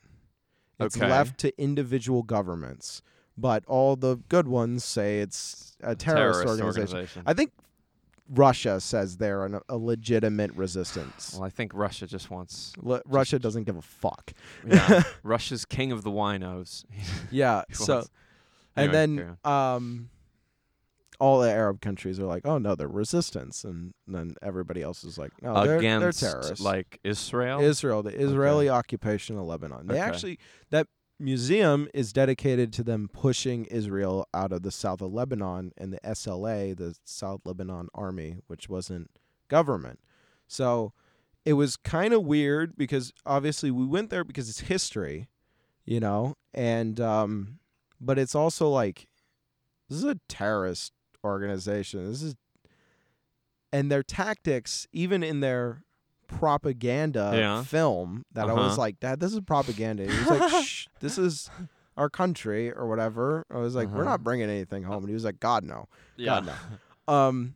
it's Okay. left to individual governments but all the good ones say it's a terrorist, organization. i think russia says they're an, a legitimate resistance Well, I think Russia just wants. Le- russia doesn't give a fuck Yeah, Russia's king of the winos. yeah so wants- and then um all the arab countries are like oh no they're resistance and then everybody else is like no they're, against they're terrorists like Israel. israel the israeli occupation of lebanon they Okay. actually that museum is dedicated to them pushing israel out of the south of lebanon and the sla the south lebanon army which wasn't government. So it was kind of weird because obviously we went there because it's history you know and um but it's also like this is a terrorist organization. This is and their tactics even in their propaganda Yeah. film that I was Uh-huh. like dad this is propaganda he was like Shh, this is our country or whatever I was like we're Uh-huh. not bringing anything home and he was like god no yeah. God, no. um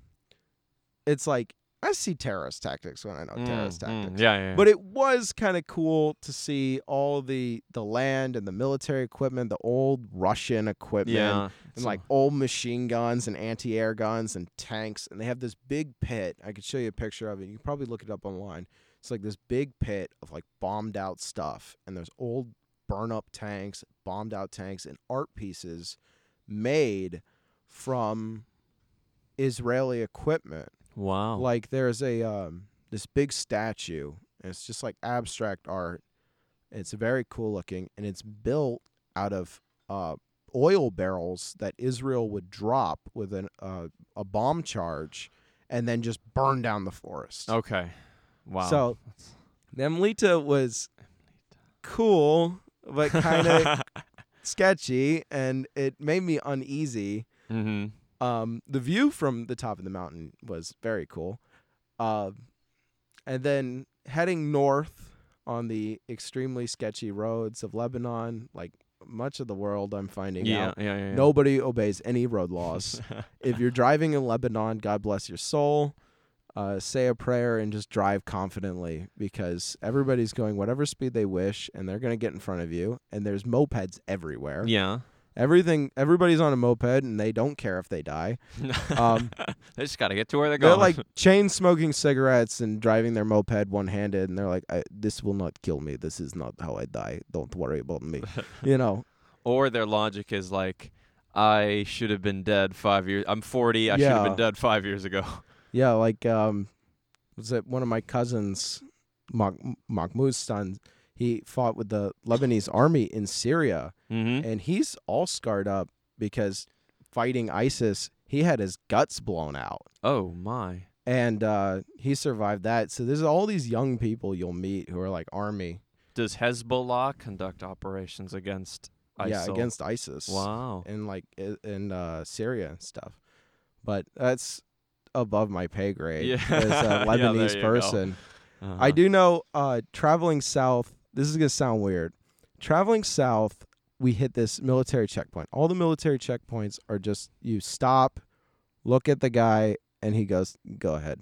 it's like I see terrorist tactics when I know terrorist Mm, mm, tactics yeah, yeah. but it was kind of cool to see all the the land and the military equipment, the old Russian equipment, yeah, and like old machine guns and anti-air guns and tanks. And they have this big pit. I could show you a picture of it. You can probably look it up online. It's like this big pit of like bombed out stuff, and there's old burn up tanks, bombed out tanks, and art pieces made from Israeli equipment wow. like there's a um this big statue and it's just like abstract art it's very cool looking and it's built out of uh oil barrels that Israel would drop with an uh, a bomb charge and then just burn down the forest. okay. Wow. So the Mleeta was cool but kind of sketchy and it made me uneasy hmm um, the view from the top of the mountain was very cool. Uh, and then heading north on the extremely sketchy roads of Lebanon, like much of the world, I'm finding Yeah, out, yeah, yeah, yeah. nobody obeys any road laws. if you're driving in Lebanon, God bless your soul. Uh, say a prayer and just drive confidently because everybody's going whatever speed they wish and they're going to get in front of you. And there's mopeds everywhere. yeah. Everything, everybody's on a moped and they don't care if they die. Um, they just got to get to where they're going. they're like chain smoking cigarettes and driving their moped one handed, and they're like, I, "This will not kill me. This is not how I die. Don't worry about me." you know? or their logic is like, I should have been dead five years. I'm 40. I should have been dead five years ago. Yeah, like um, was it one of my cousins, Mahmoud's son? He fought with the Lebanese army in Syria, Mm-hmm. and he's all scarred up because fighting ISIS, he had his guts blown out. Oh my. and uh, he survived that. So there's all these young people you'll meet who are like army. Does Hezbollah conduct operations against ISIL? Yeah, against ISIS. Wow. And like in uh, Syria and stuff. But that's above my pay grade Yeah. as a Lebanese go. person. Uh-huh. I do know uh, traveling south. This is gonna sound weird. Traveling south, we hit this military checkpoint. All the military checkpoints are just you stop, look at the guy, and he goes, "Go ahead."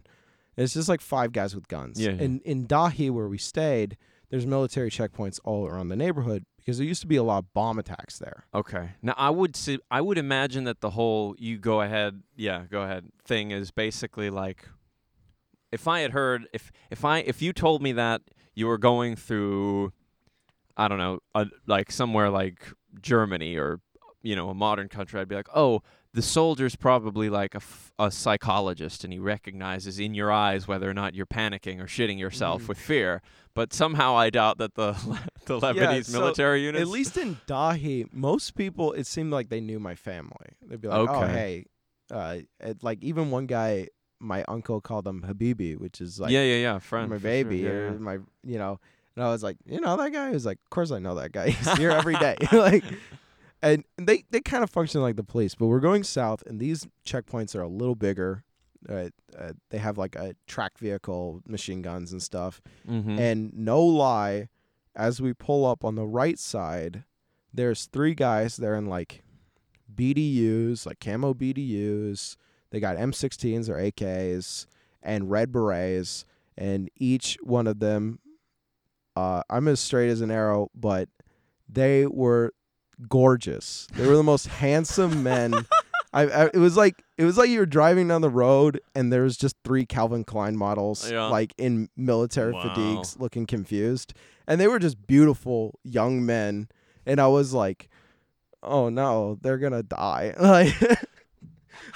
It's just like five guys with guns. Yeah, yeah. In in Dahi, where we stayed, there's military checkpoints all around the neighborhood because there used to be a lot of bomb attacks there. Okay. Now I would say I would imagine that the whole you go ahead, yeah, go ahead thing is basically like if I had heard if if I if you told me that you were going through I don't know, a, like somewhere like Germany or you know, a modern country, I'd be like, "Oh, the soldier's probably like a, f- a psychologist and he recognizes in your eyes whether or not you're panicking or shitting yourself Mhm. with fear." But somehow I doubt that the the Lebanese so military units At least in Dahi, most people it seemed like they knew my family. They'd be like, "Oh, Okay. hey," uh, it, like even one guy, my uncle called him Habibi, which is like yeah, yeah, yeah, friend, my for sure, baby yeah, or yeah. my you know and i was like you know that guy? He was like of course i know that guy. He's here every day. Like and they they kind of function like the police but we're going south and these checkpoints are a little bigger. Uh, uh, they have like a track vehicle machine guns and stuff Mhm. and no lie as we pull up on the right side there's three guys they're in like bdus like camo bdus they got m16s or ak's and red berets and each one of them uh, i'm as straight as an arrow but they were gorgeous. They were the most handsome men. I, I it was like it was like you were driving down the road and there was just three Calvin Klein models Yeah. like in military Wow. fatigues looking confused. And they were just beautiful young men. And I was like oh no they're going to die. Like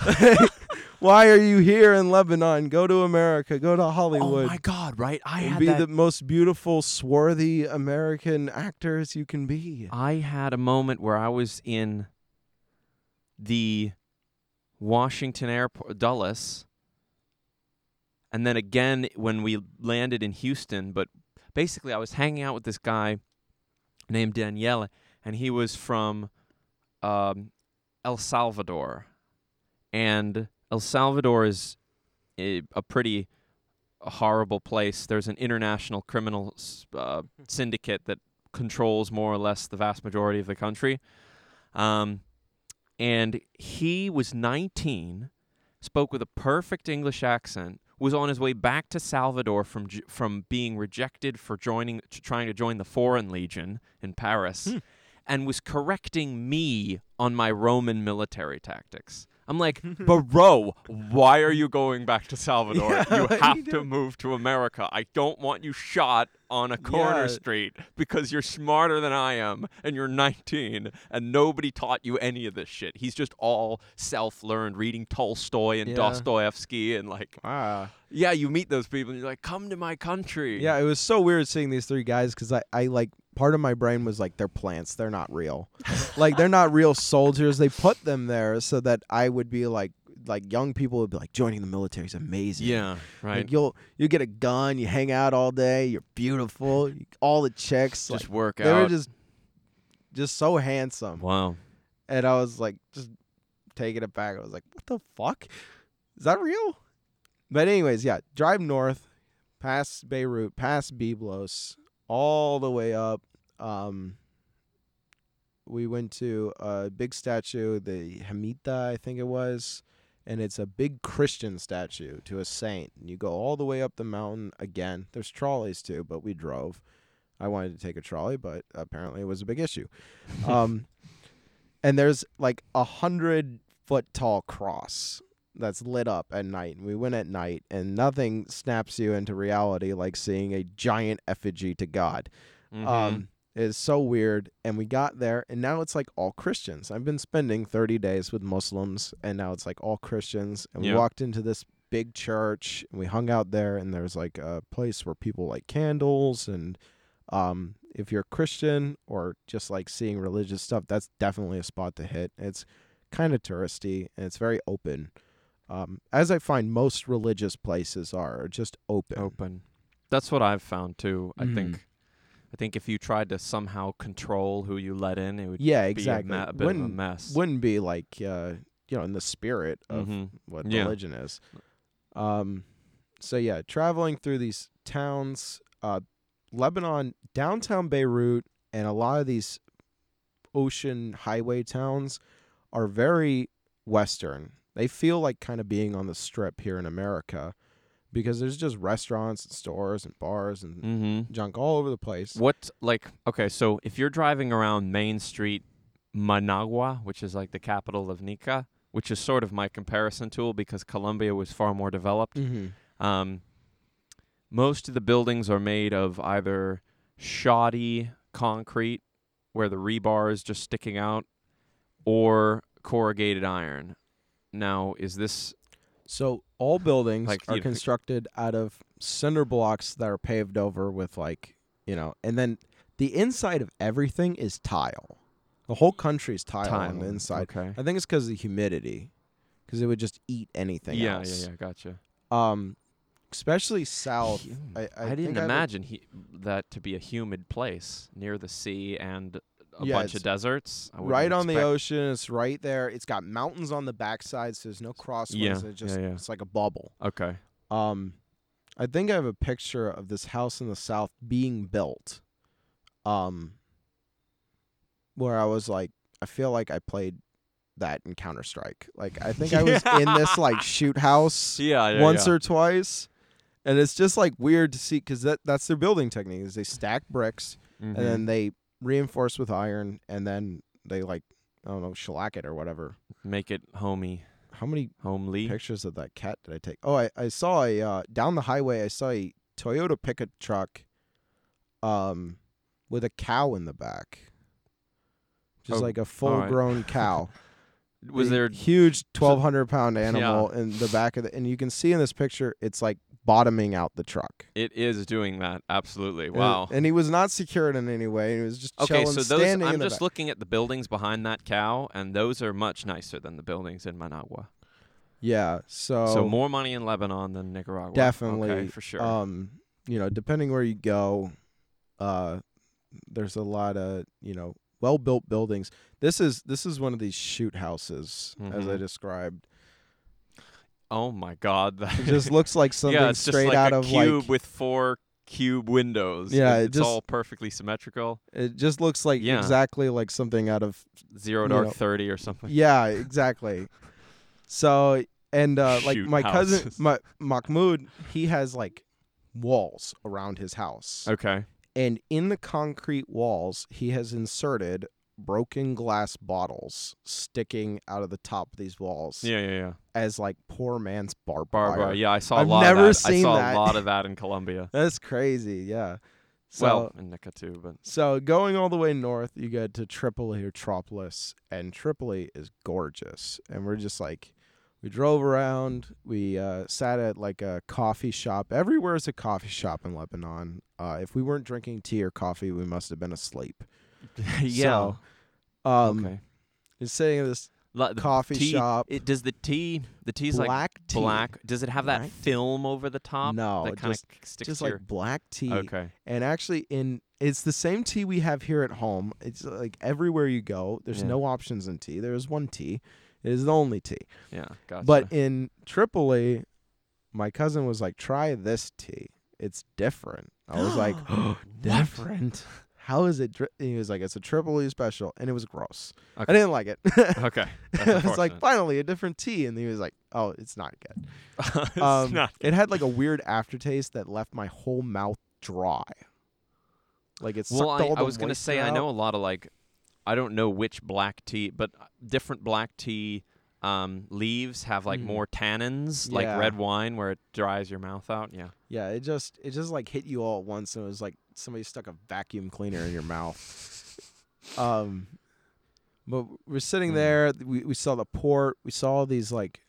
why are you here in Lebanon go to America go to Hollywood. oh my god, right? I and had be that. the most beautiful swarthy American actors you can be I had a moment where I was in the Washington airport, Dulles, and then again when we landed in Houston. But basically, I was hanging out with this guy named Daniele, and he was from um, El Salvador, and El Salvador is a, a pretty horrible place. There's an international criminal uh, syndicate that controls more or less the vast majority of the country. Um, and he was 19, spoke with a perfect English accent, was on his way back to Salvador from from being rejected for joining trying to join the Foreign Legion in Paris, Hmm. and was correcting me on my Roman military tactics. I'm like, bro, why are you going back to Salvador? Yeah, you have you to doing?" move to America. I don't want you shot on a corner Yeah. street because you're smarter than I am and you're 19 and nobody taught you any of this shit. He's just all self-learned, reading Tolstoy and Yeah. Dostoevsky and like, wow yeah, you meet those people and you're like, come to my country. Yeah, it was so weird seeing these three guys because I, I like part of my brain was like they're plants, they're not real, like they're not real soldiers. They put them there so that I would be like like young people would be like joining the military is amazing. Yeah, Like, right. you'll you get a gun, you hang out all day, you're beautiful, you- all the chicks just like, work out. they were just just so handsome, wow. and I was like just taking it back. I was like, what the fuck, is that real? But anyways, yeah, drive north, past Beirut, past Byblos, all the way up. Um, we went to a big statue, the Hamita, I think it was, and it's a big Christian statue to a saint. And you go all the way up the mountain again. There's trolleys too, but we drove. I wanted to take a trolley, but apparently it was a big issue. Um, and there's like a hundred foot tall cross that's lit up at night. And we went at night, and nothing snaps you into reality like seeing a giant effigy to God. Mhm. Um, it's so weird. And we got there, and now it's like all Christians. I've been spending 30 days with Muslims, and now it's like all Christians. And we Yeah. walked into this big church, and we hung out there, and there's like a place where people light candles. And um, if you're a Christian or just like seeing religious stuff, that's definitely a spot to hit. It's kind of touristy, and it's very open. Um, as I find most religious places are, are just open. Open. That's what I've found too. I Mhm. think. I think if you tried to somehow control who you let in, it would Yeah, be exactly. a, ma- a bit of a wouldn't mess. wouldn't be like uh, you know in the spirit of Mhm. what Yeah. religion is. Um, so yeah, traveling through these towns, uh, Lebanon, downtown Beirut, and a lot of these ocean highway towns are very Western. They feel like kind of being on the strip here in America because there's just restaurants and stores and bars and Mm-hmm. junk all over the place. What like okay, so if you're driving around Main Street, Managua, which is like the capital of Nica, which is sort of my comparison tool because Colombia was far more developed. Mm-hmm. Um, most of the buildings are made of either shoddy concrete, where the rebar is just sticking out, or corrugated iron. Now, is this So all buildings Like, are constructed out of cinder blocks that are paved over with like, you know, and then the inside of everything is tile. The whole country is tile, on the inside. Okay. I think it's because of the humidity, because it would just eat anything Yeah, else. yeah, yeah. Gotcha. Um, especially south. I- I I, didn't think I have imagine he, that to be a humid place near the sea and a Yeah, bunch of deserts. Right on the ocean, it's right there. It's got mountains on the backside, so there's no crosswinds. Yeah, It just yeah, yeah. it's like a bubble. Okay. Um, I think I have a picture of this house in the south being built. Um, where I was like, I feel like I played that in Counter Strike. Like I think I was in this like shoot house Yeah, once or twice, and it's just like weird to see because that that's their building technique is they stack bricks Mhm. and then they reinforce with iron and then they like I don't know shellac it or whatever. make it homey, How many homely. pictures of that cat did I take? Oh, I, I saw a uh, down the highway. I saw a Toyota pickup truck, um, with a cow in the back, just Oh, like a right. full-grown cow. Was there A there huge twelve hundred pound animal in the back of the? And you can see in this picture, it's like bottoming out the truck. It is doing that. Absolutely. Wow. And, he was not secured in any way. He was just Okay, so those I'm just looking at the buildings behind that cow, and those are much nicer than the buildings in Managua. Yeah. So so more money in Lebanon than Nicaragua. Definitely okay, for sure. Um, you know, depending where you go, uh, there's a lot of you know well built buildings. This is this is one of these shoot houses, as I Mhm. described. Oh my God, that It just looks like something yeah, it's just straight like out a of cube like. with four cube windows. Yeah, It- it it's just- all perfectly symmetrical. It just looks like Yeah. exactly like something out of. Zero dark know, thirty or something. Yeah, exactly. So and uh, like Shoot my cousin houses. Ma- Mahmoud, he has like walls around his house. Okay. and in the concrete walls he has inserted broken glass bottles sticking out of the top of these walls Yeah, yeah, yeah. as like poor man's barbed Barbara. wire. Yeah, I saw I've lot never of that. I seen saw that. a lot of that in Colombia. That's crazy, yeah. So well, in Nica too, but so going all the way north, you get to Tripoli or Tropolis, and Tripoli is gorgeous. And we're just like we drove around, we uh, sat at like a coffee shop. Everywhere is a coffee shop in Lebanon. Uh, if we weren't drinking tea or coffee, we must have been asleep. yeah. So, um, okay. Is sitting in this coffee tea, shop. It does the tea. The tea's like black tea. black. Does it have that Black film over the top? No, that kind of sticks Just like your. black tea. Okay. And actually, in it's the same tea we have here at home. It's like everywhere you go, there's Yeah. no options in tea. There is one tea. It is the only tea. Yeah. Gotcha. But in Tripoli, my cousin was like, "Try this tea. It's different." I was like, What? "Different? How is it?" Dri-? and He was like, "It's a Tripoli special," and it was gross. I didn't like it. okay. I was like, "Finally, a different tea," and he was like, "Oh, it's not good." It's um, not- It had like a weird aftertaste that left my whole mouth dry. Like it sucked well, I, I was gonna say moisture I know a lot of like, I don't know which black tea, but uh, different black tea um, leaves have like Mhm. more tannins, like red wine, where it dries your mouth out. Yeah. Yeah, it just it just like hit you all at once, and it was like somebody stuck a vacuum cleaner in your mouth. Um, but we're sitting Mm. there. We we saw the port. We saw all these like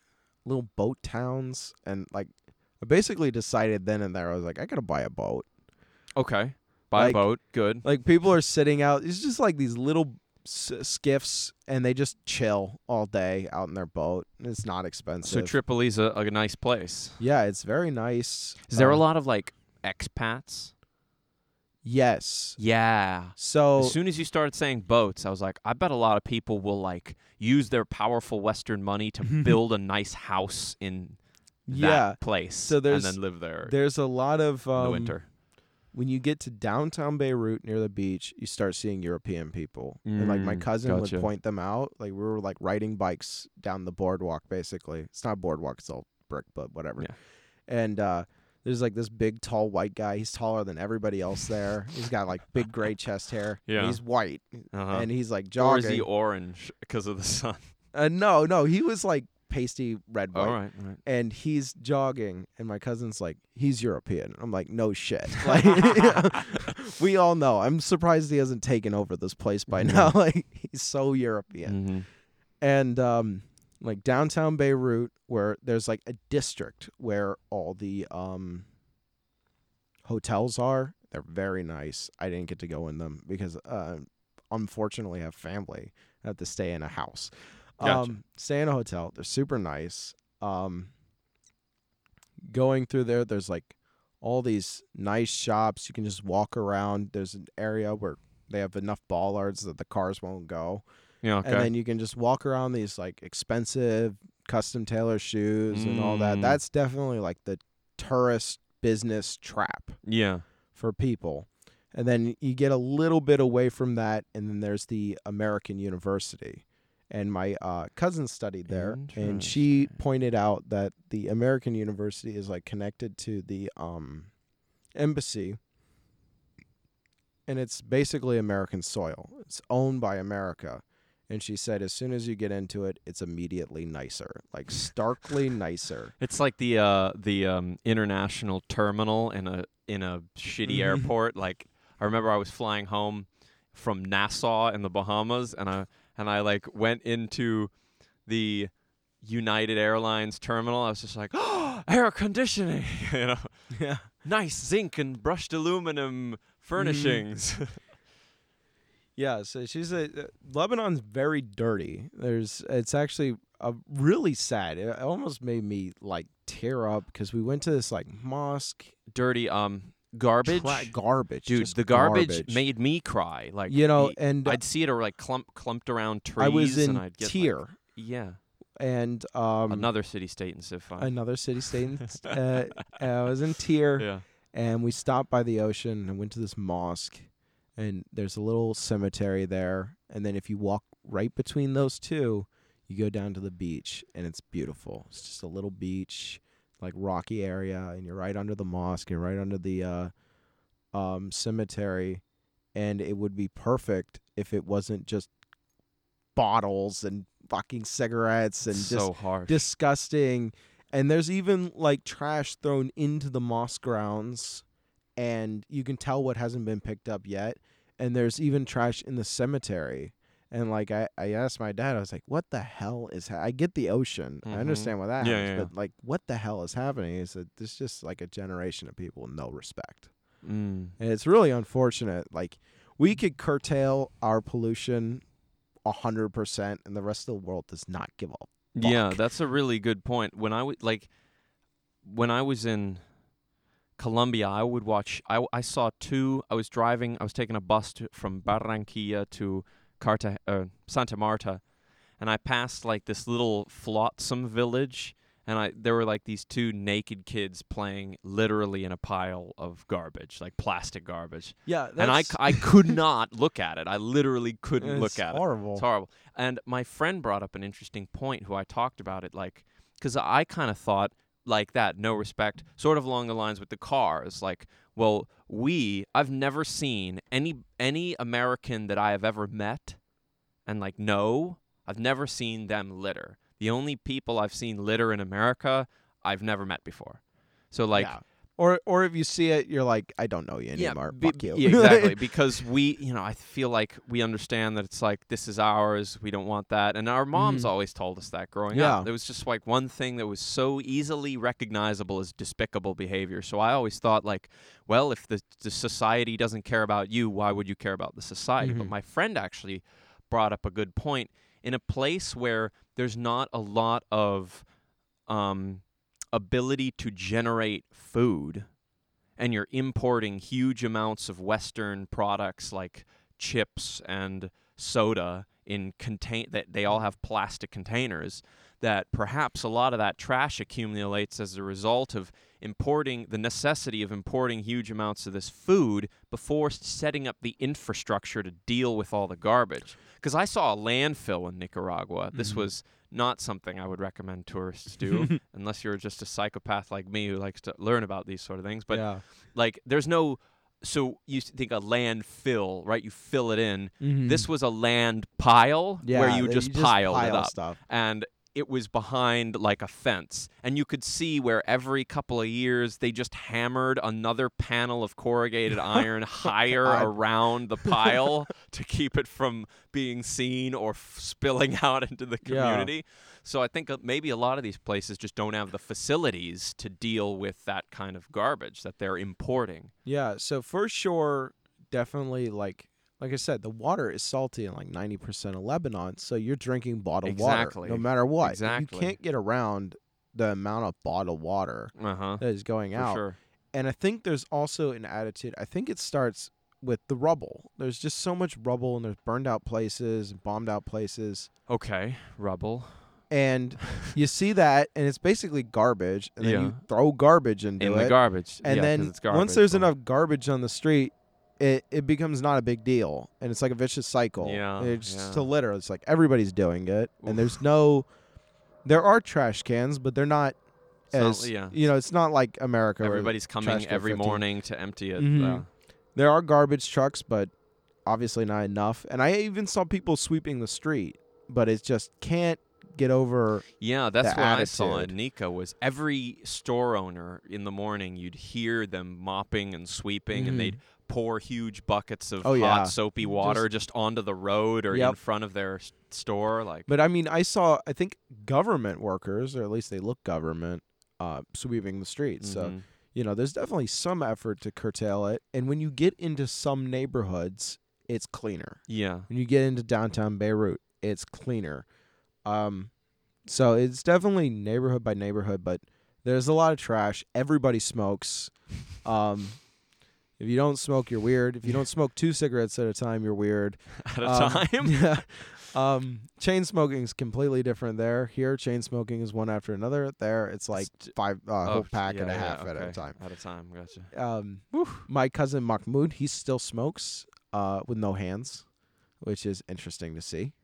little boat towns, and like I basically decided then and there I was like I gotta buy a boat. Okay. Buy Like- a boat. Good. Like people are sitting out. It's just like these little s- skiffs, and they just chill all day out in their boat. It's not expensive. So. Tripoli's a, a nice place. yeah, it's very nice. Is there a Uh, lot of like expats? Yes. Yeah. So As soon as you started saying boats, I was like, I bet a lot of people will like use their powerful Western money to build a nice house in that yeah, place So there's- and then live there there's a lot of in um, the winter. when you get to downtown Beirut near the beach, you start seeing European people. and like my Mm, cousin gotcha. would point them out. Like we were like riding bikes down the boardwalk basically. It's not boardwalk, it's all brick, but whatever. Yeah. And uh there's like this big tall white guy. He's taller than everybody else there. He's got like big gray chest hair. Yeah. He's white. Uh-huh. And he's like jogging. or is he orange because of the sun? uh, no, no, he was like pasty red white. All right, all right. and he's jogging and my cousin's like he's european i'm like no shit like we all know i'm surprised he hasn't taken over this place by now like he's so european Mhm. and um like downtown beirut where there's like a district where all the um hotels are. They're very nice. I didn't get to go in them because uh unfortunately I have family. I have to stay in a house. Gotcha. um stay in a hotel. They're super nice. Um going through there there's like all these nice shops. You can just walk around. There's an area where they have enough bollards that the cars won't go Yeah, okay. and then you can just walk around these like expensive custom tailor shoes and all that. Mm. that's definitely like the tourist business trap yeah. for people. And then you get a little bit away from that and then there's the american university. And my uh, cousin studied there and she pointed out that the american university is like connected to the um, embassy. And it's basically american soil. It's owned by america and she said as soon as you get into it it's immediately nicer like starkly nicer It's like the uh the um international terminal in a in a shitty Mhm. airport. Like I remember I was flying home from Nassau in the Bahamas and I and I like went into the United Airlines terminal. I was just like, "Oh, air conditioning." you know, yeah nice zinc and brushed aluminum furnishings. Yeah, so she's a uh, Lebanon's very dirty. There's it's actually uh, really sad. It almost made me like tear up because we went to this like mosque Dirty um garbage. tra- garbage, Dude, the garbage, garbage. made me cry. Like you know, and I'd see it or like clump clumped around trees. I was in and I'd get like- Tyre, yeah, and um another city state in Civ Five. another city state. in- uh, I was in Tyre, yeah. and we stopped by the ocean and went to this mosque, and there's a little cemetery there, and then if you walk right between those two, you go down to the beach, and it's beautiful. It's just a little beach, like rocky area, and you're right under the mosque, you're right under the uh, um, cemetery, and it would be perfect if it wasn't just bottles and fucking cigarettes and just harsh. disgusting. And there's even like trash thrown into the mosque grounds, and you can tell what hasn't been picked up yet. And there's even trash in the cemetery. And like I, I asked my dad, I was like, "What the hell is? Ha- I get the ocean, I Mhm. understand why that Yeah, happens, yeah, but like, what the hell is happening? Is that there's just like a generation of people with no respect, mm. and it's really unfortunate. Like, we could curtail our pollution a hundred percent, and the rest of the world does not give a Yeah, that's a really good point. When I would like, when I was in Colombia, I would watch. I I saw two. I was driving. I was taking a bus to, from Barranquilla to Carta, uh, Santa Marta, and I passed like this little flotsam village, and I there were like these two naked kids playing literally in a pile of garbage, like plastic garbage, Yeah, and I, I could not look at it. I literally couldn't look it's at it. It's horrible. It's horrible. And my friend brought up an interesting point who I talked about it like cuz I kind of thought like that, no respect, sort of along the lines with the cars like well, we I've never seen any any American that I have ever met and like no, I've never seen them litter. The only people I've seen litter in America, I've never met before. So like Yeah. Or or if you see it, you're like, I don't know you anymore. be- Fuck you. Yeah, exactly. because we, you know, I feel like we understand that it's like this is ours. We don't want that, and our moms Mhm. always told us that growing Yeah. up. There was just like one thing that was so easily recognizable as despicable behavior. So I always thought like, well, if the, the society doesn't care about you, why would you care about the society? But Mhm. my friend actually brought up a good point. In a place where there's not a lot of um, ability to generate food, and you're importing huge amounts of Western products like chips and soda in contain that they all have plastic containers that perhaps a lot of that trash accumulates as a result of importing the necessity of importing huge amounts of this food before setting up the infrastructure to deal with all the garbage because i saw a landfill in nicaragua this Mhm. was not something i would recommend tourists do unless you're just a psychopath like me who likes to learn about these sort of things but yeah. like there's no so you think a landfill right you fill it in this was a land pile Mm-hmm. yeah, where you they- just piled it up stuff. and it was behind like a fence and you could see where every couple of years they just hammered another panel of corrugated iron higher God. around the pile to keep it from being seen or f- spilling out into the Yeah. community so i think uh, maybe a lot of these places just don't have the facilities to deal with that kind of garbage that they're importing Yeah, so for sure, definitely like like I said, the water is salty in like ninety percent of Lebanon, so you're drinking bottled Exactly. water no matter what. Exactly. You can't get around the amount of bottled water uh-huh that is going for out. sure And I think there's also an attitude. I think it starts with the rubble. There's just so much rubble and there's burned out places, bombed out places. okay rubble And you see that and it's basically garbage and then Yeah. you throw garbage into in it. the garbage and yeah, then it's garbage, once there's but- enough garbage on the street it, it becomes not a big deal and it's like a vicious cycle Yeah, it's just yeah. a litter it's like everybody's doing it Oof. and there's no there are trash cans but they're not It's not- as yeah you know it's not like america Everybody's coming every 50. morning to empty it. Mhm. uh, there are garbage trucks but obviously not enough and i even saw people sweeping the street but it just can't get over yeah, that's what I saw in attitude. Nica was every store owner in the morning you'd hear them mopping and sweeping and Mhm. they'd pour huge buckets of Oh, hot yeah. soapy water just, onto the road or in front of their s- store like But I mean, I saw I think government workers, or at least they look government, uh, sweeping the streets. So mhm. you know, there's definitely some effort to curtail it. And when you get into some neighborhoods, it's cleaner. yeah. When you get into downtown Beirut, it's cleaner. Um, so it's definitely neighborhood by neighborhood, but there's a lot of trash. Everybody smokes. Um, if you don't smoke, you're weird. If you don't smoke two cigarettes at a time, you're weird. At a Um, time. Yeah. Um, chain smoking is completely different there. Here, chain smoking is one after another. There, it's like five uh, Oh, whole pack yeah, and a yeah, half at a time. At a time, gotcha. Um, my cousin Mahmoud, he still smokes uh, with no hands, which is interesting to see.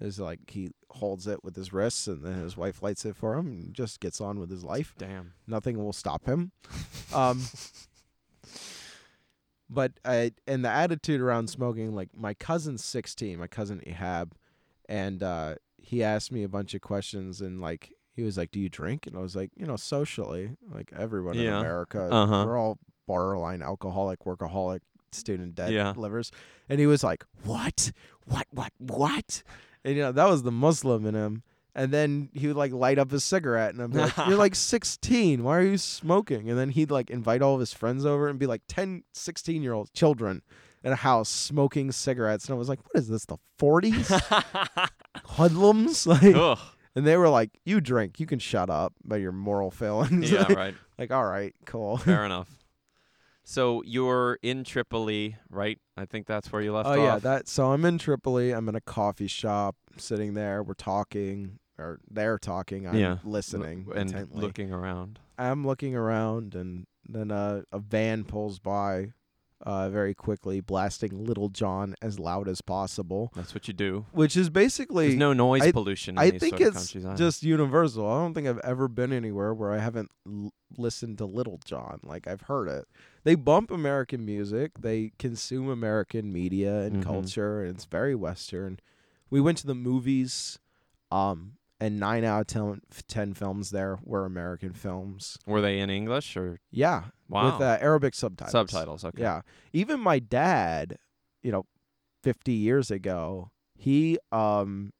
Is like he holds it with his wrists, and then his wife lights it for him, and just gets on with his life. Damn. Nothing will stop him. Um, but I and the attitude around smoking, like my cousin's sixteen, my cousin Ihab, and uh, he asked me a bunch of questions, and like he was like, "Do you drink?" And I was like, "You know, socially, like everyone in America, Uh-huh. we're all borderline alcoholic, workaholic, student debt Yeah. livers." And he was like, "What? What? What? What?" And you know, that was the Muslim in him. And then he would like light up his cigarette, and I'm like, "You're like 16. Why are you smoking?" And then he'd like invite all of his friends over and be like 10, 16 year old children in a house smoking cigarettes, and I was like, "What is this? The 40s? Hoodlums?" Like, Ugh. and they were like, "You drink, you can shut up about your moral failings." Yeah, right. like, all right, cool. Fair enough. So you're in Tripoli, right? I think that's where you left Oh off. yeah, that. So I'm in Tripoli. I'm in a coffee shop, sitting there. We're talking, or they're talking. I'm Yeah. listening L- and intently. looking around. I'm looking around, and then uh, a van pulls by, uh, very quickly, blasting Lil Jon as loud as possible, That's what you do. which is basically There's no noise I- pollution in I these think it's countries. just universal. I don't think I've ever been anywhere where I haven't l- listened to Lil Jon. Like I've heard it. They bump American music. They consume American media and Mhm. culture, and it's very Western. We went to the movies, um, and nine out of ten, ten films there were American films. Were they in English or Yeah, wow? with uh, Arabic subtitles. Subtitles. Okay. Yeah. Even my dad, you know, 50 years ago, he um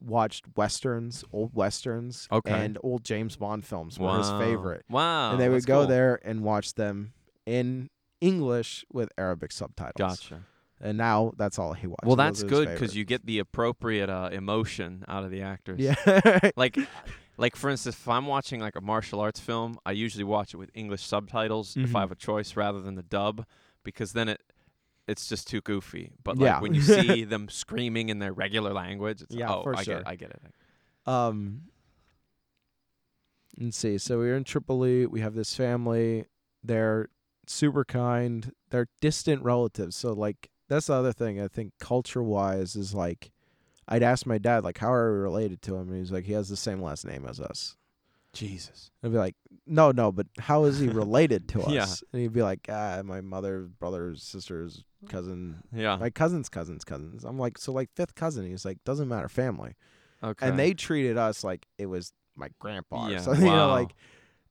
watched westerns, old westerns, Okay. and old James Bond films were Wow. his favorite. Wow. and they would go cool. there and watch them in English with Arabic subtitles. Gotcha. And now that's all he watches. Well, that's good because you get the appropriate uh, emotion out of the actors. yeah, Like, like for instance, if I'm watching like a martial arts film, I usually watch it with English subtitles if Mhm. I have a choice rather than the dub, because then it it's just too goofy. But like Yeah. when you see them screaming in their regular language, it's Yeah, oh, for I sure. get, it, I get it. Um, let's see. So we're in Tripoli. We have this family. They're super kind. They're distant relatives. So like that's the other thing I think culture wise is like I'd ask my dad like how are we related to him and he's like he has the same last name as us. Jesus. I'd be like no no but how is he related to us? Yeah. And he'd be like ah my mother brothers sisters cousin Yeah. my cousin's cousins cousins. I'm like so like fifth cousin. He's like doesn't matter family okay. and they treated us like it was my grandpa Yeah, or something, you know, wow. like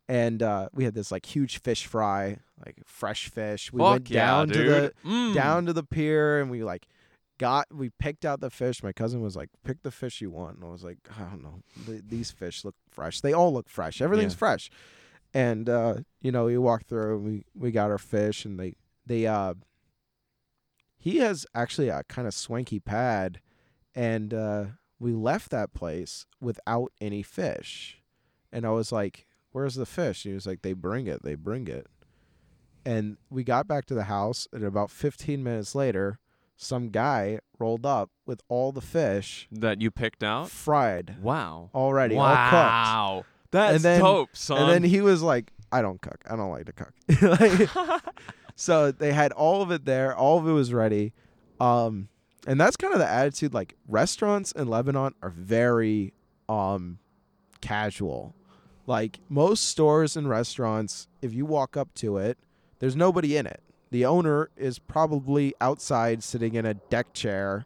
and uh we had this like huge fish fry, like fresh fish. We Fuck went yeah, down to the. Mm. down to the pier and we like got we picked out the fish. My cousin was like, "Pick the fish you want." And I was like, "I don't know. Th- these fish look fresh. They all look fresh. Everything's Yeah. fresh." And uh, you know, we walked through and we we got our fish and they they uh he has actually a kind of swanky pad and uh we left that place without any fish. And I was like, "Where's the fish?" he was like, "They bring it. They bring it." And we got back to the house, and about 15 minutes later, some guy rolled up with all the fish that you picked out. fried Wow. already, all cooked. wow. That's And then- dope, son. And then he was like, "I don't cook. I don't like to cook." Like- so they had all of it there. All of it was ready. Um, and that's kind of the attitude. Like restaurants in Lebanon are very um casual. Like most stores and restaurants, if you walk up to it, there's nobody in it. The owner is probably outside sitting in a deck chair.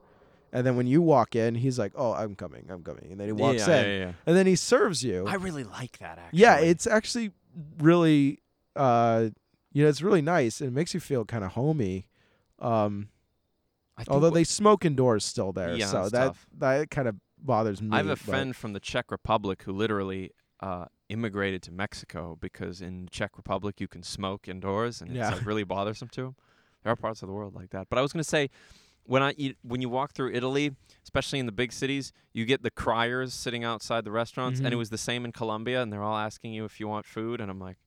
And then when you walk in, he's like, "Oh, I'm coming, I'm coming," and then he walks yeah, in, yeah, yeah. and then he serves you. I really like that actually. Yeah, it's actually really, uh, you know, it's really nice. and It makes you feel kind of homey. Um, I although they smoke indoors still there, Yeah, so that tough. that kind of bothers me. I have a but- friend from the Czech Republic who literally uh, immigrated to Mexico because in Czech Republic you can smoke indoors and Yeah. it's like really bothersome to him. There are parts of the world like that. But I was going to say, when I eat, when you walk through Italy, especially in the big cities, you get the criers sitting outside the restaurants, and it Mhm. was the same in Colombia, and they're all asking you if you want food, and I'm like,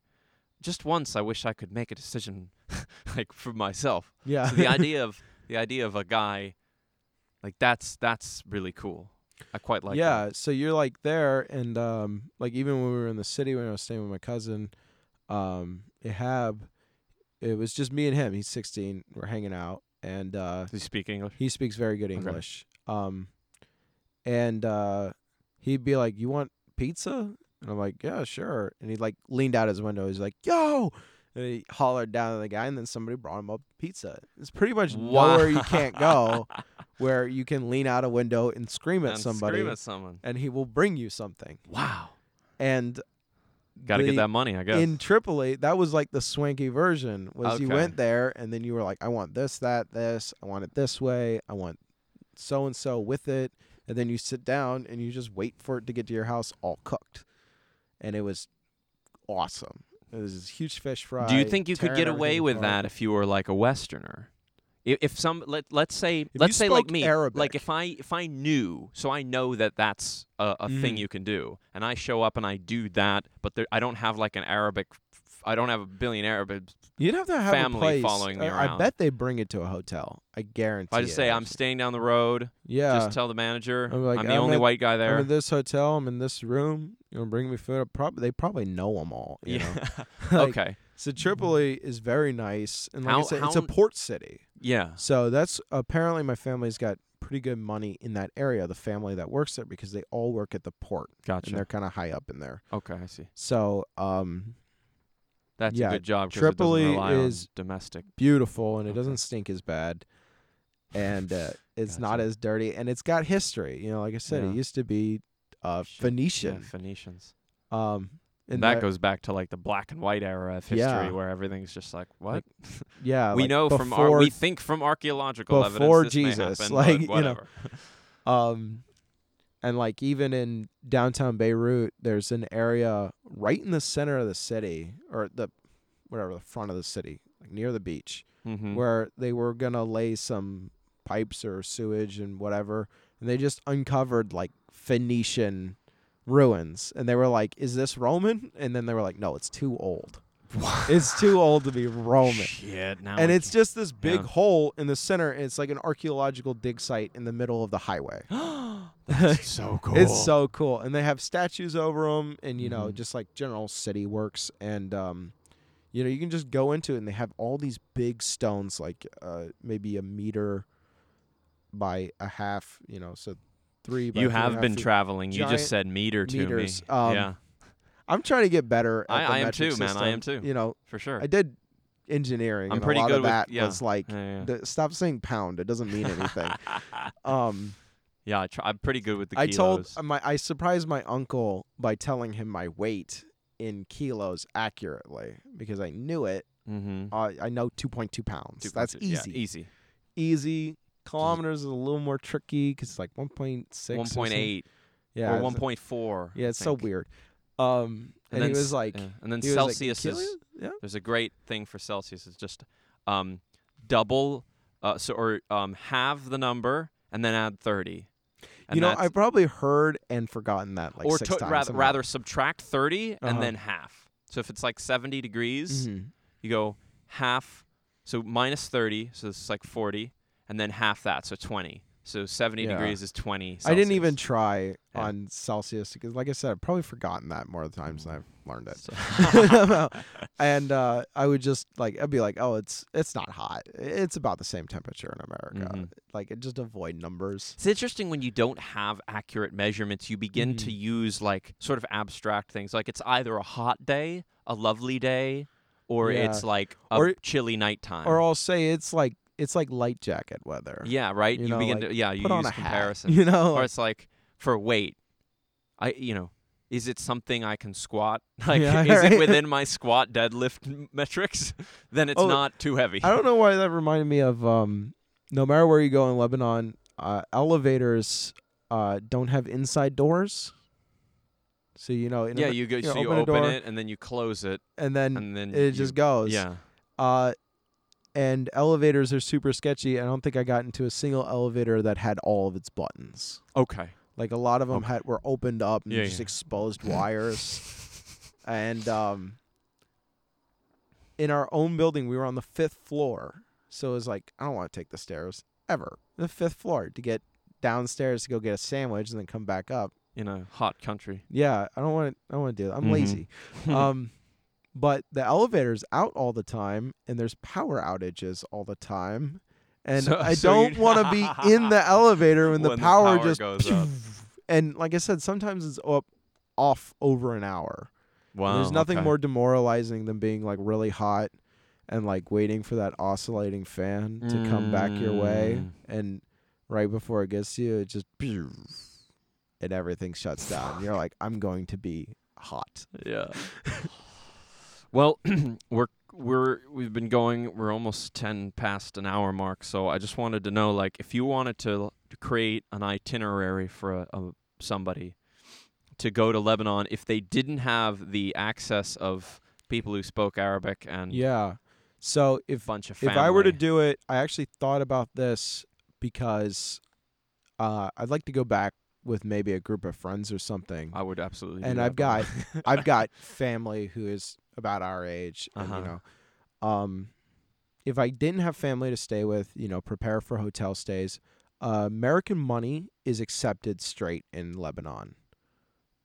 just once, I wish I could make a decision like for myself. Yeah, So the idea of the idea of a guy like that's that's really cool. I quite like yeah, that. so you're like there, and um, like even when we were in the city when I was staying with my cousin, um, Ihab, it was just me and him. He's 16. We're hanging out, and uh, Does he speak English? He speaks very good Okay. English. Um, and uh, he'd be like, "You want pizza?" And I'm like, "Yeah, sure." And he like leaned out his window. He's like, "Yo!" And he hollered down to the guy, and then somebody brought him up pizza. It's pretty much nowhere you can't go where you can lean out a window and scream at And somebody, Scream at someone. and he will bring you something. Wow. And Got to get that money, I guess. in Tripoli, that was like the swanky version. Was you went there and then you were like, I want this, that, this. I want it this way. I want so and so with it. And then you sit down and you just wait for it to get to your house all cooked. And it was awesome. Was this huge fish fry. Do you think you could get away with apart. that if you were like a Westerner? If, if some let let's say you let's say like me, Arabic. like if I if I knew, so I know that that's a, a thing Mhm. you can do, and I show up and I do that, but there, I don't have like an Arabic, I don't have a billionaire, but You'd have to have family a place. following me I, I bet they bring it to a hotel. I guarantee. If I just it, say I'm staying down the road, yeah. just tell the manager I'm like, I'm the I'm only at- white guy there. I'm in this hotel. I'm in this room. You know, bring me food. Probably they probably know them all. You know? yeah. Like, okay. So Tripoli is very nice, and like I How- said, it's a port city. Yeah. So that's apparently my family's got pretty good money in that area. The family that works there because they all work at the port, Gotcha. and they're kind of high up in there. Okay, I see. So um, That's Yeah, a good job. Tripoli is- domestic. beautiful, and it Okay. doesn't stink as bad, and uh, it's not as dirty, and it's got history. You know, like I said, Yeah. it used to be uh, Phoenician. Yeah, Phoenicians. Um, and that goes back to like the black and white era of history Yeah. where everything's just like what yeah. we like know from our we think from archaeological before evidence Jesus, like, you know, whatever. Um, and like even in downtown Beirut, there's an area right in the center of the city, or the whatever the front of the city, like near the beach, Mm-hmm. where they were gonna lay some pipes or sewage and whatever, and they just uncovered like Phoenician ruins, and they were like, "Is this Roman?" And then they were like, "No, it's too old. It's too old to be Roman." Shit. Now And I it's just this big Yeah. hole in the center. And it's like an archaeological dig site in the middle of the highway. That's so cool. It's so cool, and they have statues over them, and you know, Mhm. just like general city works, and um, you know, you can just go into it, and they have all these big stones, like uh, maybe a meter by a half, you know, so three. By You three have been feet. traveling. You just said meter to meters. me. Um, yeah, I'm trying to get better. At I- the I am too, man. I am system. too. You know, for sure. I did engineering. I'm pretty a lot good of with- that yeah. was like, yeah, yeah. the, stop saying pound. It doesn't mean anything. um. yeah I try, I'm pretty good with the I told kilos. uh, my I surprised my uncle by telling him my weight in kilos accurately because I knew it. mm-hmm. Uh, I know 2.2 pounds. That's easy. easy. Easy. Kilometers is a little more tricky because it's like 1.6. or One point Yeah. or one point four. Yeah, it's so weird. Um, and, he then was like, yeah. and then he was like, Celsius is yeah. There's a great thing for Celsius. It's just um, double, uh, so or um, halve the number and then add thirty. And You know, I've probably heard and forgotten that like or six to- times. rather, somehow. rather subtract 30 Uh-huh. and then half. So if it's like 70 degrees, Mhm. you go half. So minus 30, so it's like 40, and then half that, so 20. So 70 Yeah. degrees is 20. I didn't even try Yeah. on Celsius because, like I said, I've probably forgotten that more of the times than I've learned it. So- and uh, I would just like I'd be like, oh, it's it's not hot. It's about the same temperature in America. Mhm. Like, just avoid numbers. It's interesting when you don't have accurate measurements, you begin to Mhm. use like sort of abstract things. Like it's either a hot day, a lovely day, or Yeah. it's like a Or- chilly nighttime. Or I'll say it's like it's like light jacket weather. yeah, right. you You, know, begin like, to yeah, you Put on use a hat. comparison. You know, or it's like for weight, I you know, is it something I can squat? Like Yeah, is right. it within my squat deadlift metrics? then it's Oh, not too heavy. I don't know why that reminded me of. Um, no matter where you go in Lebanon, uh, elevators uh, don't have inside doors. So you know, in yeah, a- you go you so know, you open a open door, it and then you close it and then and then it you- just goes. Yeah. Uh, and elevators are super sketchy. I don't think I got into a single elevator that had all of its buttons. Okay. Like a lot of them Okay. had were opened up and Yeah, just yeah. exposed wires. And um, in our own building, we were on the fifth floor, so it was like I don't want to take the stairs ever. The fifth floor to get downstairs to go get a sandwich and then come back up. In a hot country. Yeah, I don't want to. I don't want to do that. I'm Mhm. lazy. um, but the elevator's out all the time, and there's power outages all the time, and So- I so don't want to be in the elevator when, the, When the power power just goes up. And like I said, sometimes it's up off over an hour. Wow. There's nothing okay. more demoralizing than being like really hot and like waiting for that oscillating fan to come back your way, Mm. and right before it gets to you, it just and everything shuts down. You're like, I'm going to be hot. Yeah. well, we're we're we've been going. We're almost ten past an hour mark. So I just wanted to know, like, if you wanted to, to create an itinerary for a, a somebody to go to Lebanon, if they didn't have the access of people who spoke Arabic and Yeah. So if bunch of if I were to do it, I actually thought about this because uh, I'd like to go back with maybe a group of friends or something. I would absolutely. and I've got- I've got family who is about our age, and Uh-huh. you know, um, if I didn't have family to stay with, you know, prepare for hotel stays. Uh, American money is accepted straight in Lebanon.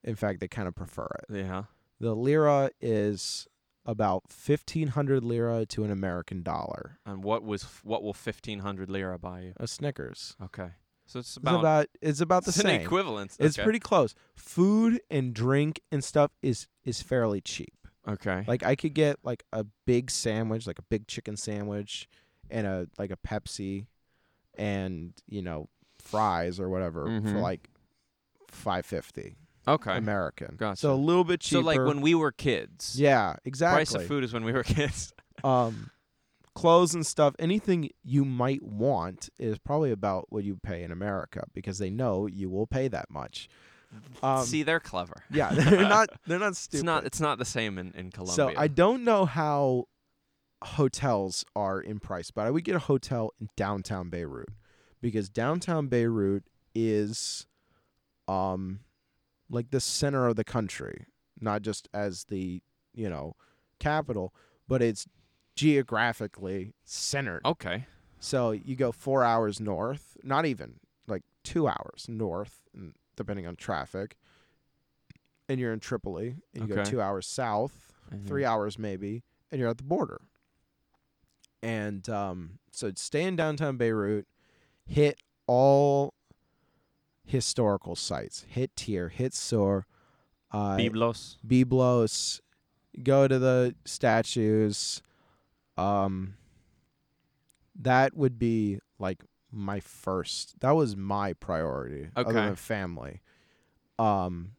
In fact, they kind of prefer it. yeah. The lira is about fifteen hundred lira to an American dollar. And what was what will fifteen hundred lira buy you? A Snickers. Okay, so it's It's about, about it's about the it's an same. equivalent. It's okay. pretty close. Food and drink and stuff is is fairly cheap. okay. Like I could get like a big sandwich, like a big chicken sandwich, and a like a Pepsi, and you know fries or whatever for Mhm. like five fifty okay. American. Gotcha. So a little bit cheaper. So like when we were kids, yeah, exactly. price of food is when we were kids. um, clothes and stuff, anything you might want is probably about what you pay in America because they know you will pay that much. Um, See, they're clever. yeah, they're not they're not stupid. It's not. It's not the same in in Colombia. so. I don't know how hotels are in price, but I would get a hotel in downtown Beirut because downtown Beirut is um like the center of the country, not just as the, you know, capital, but it's geographically centered. Okay. So you go 4 hours north, not even like 2 hours north depending on traffic. And you're in Tripoli, and you go 2 hours south Mhm. three hours maybe, and you're at the border. And um, so stay in downtown Beirut, hit all historical sites, hit Tyre, hit Sur, uh, Biblos. Byblos, go to the statues. Um, that would be like my first. That was my priority, other Okay. than family. Um,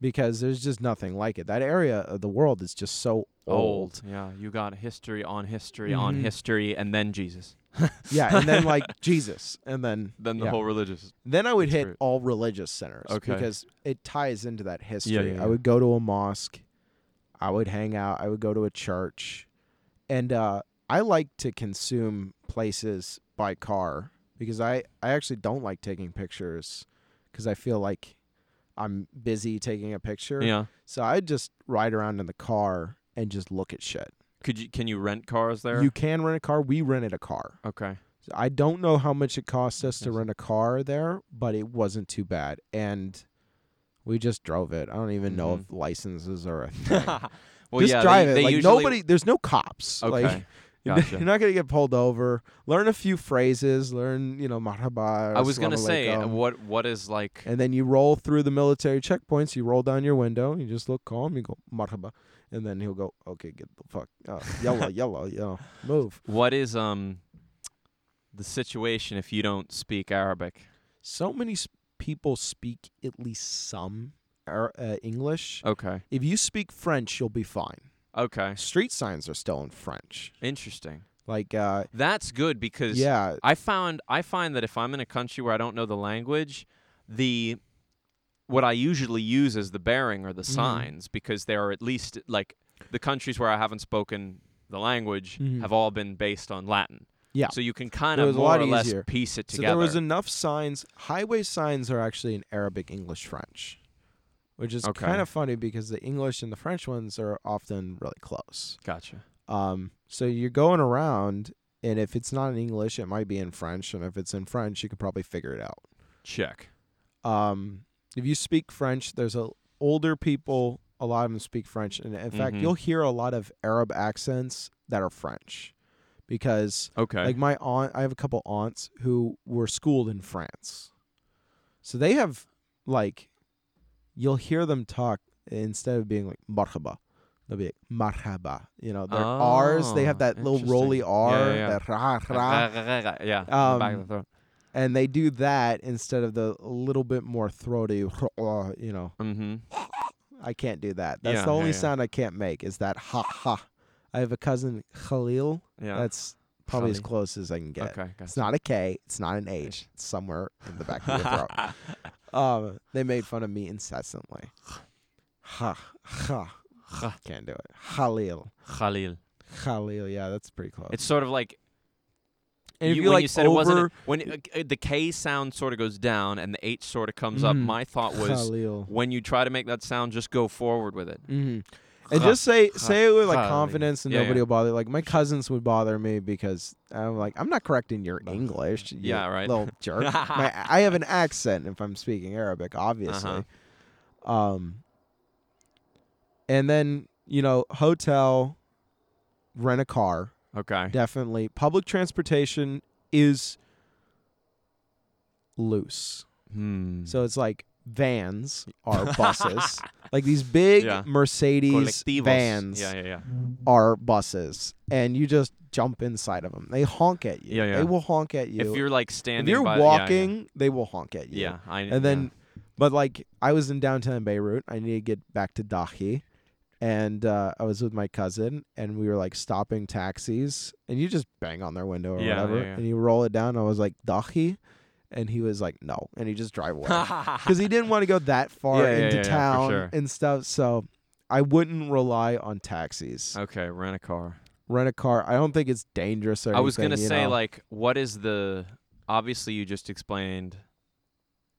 because there's just nothing like it. That area of the world is just so old. Old. Yeah, you got history on history on Mhm. history, and then Jesus. yeah, and then like Jesus, and then Then the yeah. whole religious. Then I would hit all religious centers Okay. because it ties into that history. yeah, yeah. I would go to a mosque, I would hang out, I would go to a church, and uh, I like to consume places by car because I I actually don't like taking pictures because I feel like I'm busy taking a picture. Yeah. So I just ride around in the car and just look at shit. Could you? Can you rent cars there? You can rent a car. We rented a car. okay. So I don't know how much it cost us to rent a car there, but it wasn't too bad. And we just drove it. I don't even know Mhm. if licenses are a thing. Well, just yeah, drive they, it. They like usually, nobody there's no cops. Okay. Like you're not gonna get pulled over. Learn a few phrases, learn, you know, marhaba. I was gonna say uh, what what is like and then you roll through the military checkpoints, you roll down your window, you just look calm, you go marhaba. And then he'll go, Okay, get the fuck uh, yellow, yellow, yellow. Move. what is um the situation if you don't speak Arabic? So many s- people speak at least some Ar- uh, English. Okay. If you speak French, you'll be fine. Okay. Street signs are still in French. Interesting. Like, uh, That's good because yeah, I found I find that if I'm in a country where I don't know the language, the what I usually use as the bearing are the Mhm. signs because they are at least like the countries where I haven't spoken the language Mhm. have all been based on Latin. Yeah. So you can kind of more or less easier. piece it together. so there was enough signs. Highway signs are actually in Arabic, English, French, which is Okay. kind of funny because the English and the French ones are often really close. gotcha. Um, so you're going around, and if it's not in English, it might be in French, and if it's in French, you can probably figure it out. Check. um, if you speak French, there's a older people. A lot of them speak French, and in fact, Mhm. you'll hear a lot of Arab accents that are French, because Okay. like my aunt, I have a couple aunts who were schooled in France, so they have like, you'll hear them talk instead of being like marhaba, they'll be like marhaba. You know, their R's they have Oh, that little rolly interesting. R, Yeah, yeah, yeah. that ra ra, yeah. in the back of the Um, throat. and they do that instead of the little bit more throaty, you know. Mhm. I can't do that. That's Yeah, the only yeah. sound I can't make is that ha ha. I have a cousin Khalil. Yeah. That's probably as close as I can get. okay. It's not a K. It's not an H. It's somewhere in the back of your throat. Um, they made fun of me incessantly. Ha ha. Ha. Can't do it. Khalil. Khalil. Khalil. Yeah, that's pretty close. It's sort of like and if you, when like you said it wasn't when uh, the K sound sort of goes down and the H sort of comes up. Mhm. My thought was Khalil. when you try to make that sound, just go forward with it. hmm And just say say it with like confidence, and Yeah, nobody yeah. will bother. Like my cousins would bother me because I'm like, I'm not correcting your English. you Yeah, right. Little jerk. my, I have an accent if I'm speaking Arabic, obviously. Uh-huh. Um. And then you know, hotel, rent a car, Okay. definitely. Public transportation is loose, Hmm. so it's like vans are buses. Like these big Yeah. Mercedes Colectivos. vans Yeah, yeah, yeah. are buses, and you just jump inside of them. They honk at you. Yeah, yeah. They will honk at you. If you're like If standing, you're by, walking, they will honk at you. yeah, I And then, but like I was in downtown Beirut. I need to get back to Dahi. And uh, I was with my cousin, and we were like stopping taxis, and you just bang on their window or Yeah, whatever, yeah. and you roll it down. I was like Dahi, and he was like no, and he just drive away because he didn't want to go that far Yeah, yeah, into yeah, yeah, for town sure. and stuff. So I wouldn't rely on taxis. okay, rent a car. rent a car. I don't think it's dangerous or I was gonna you say know? like, what is the? Obviously, you just explained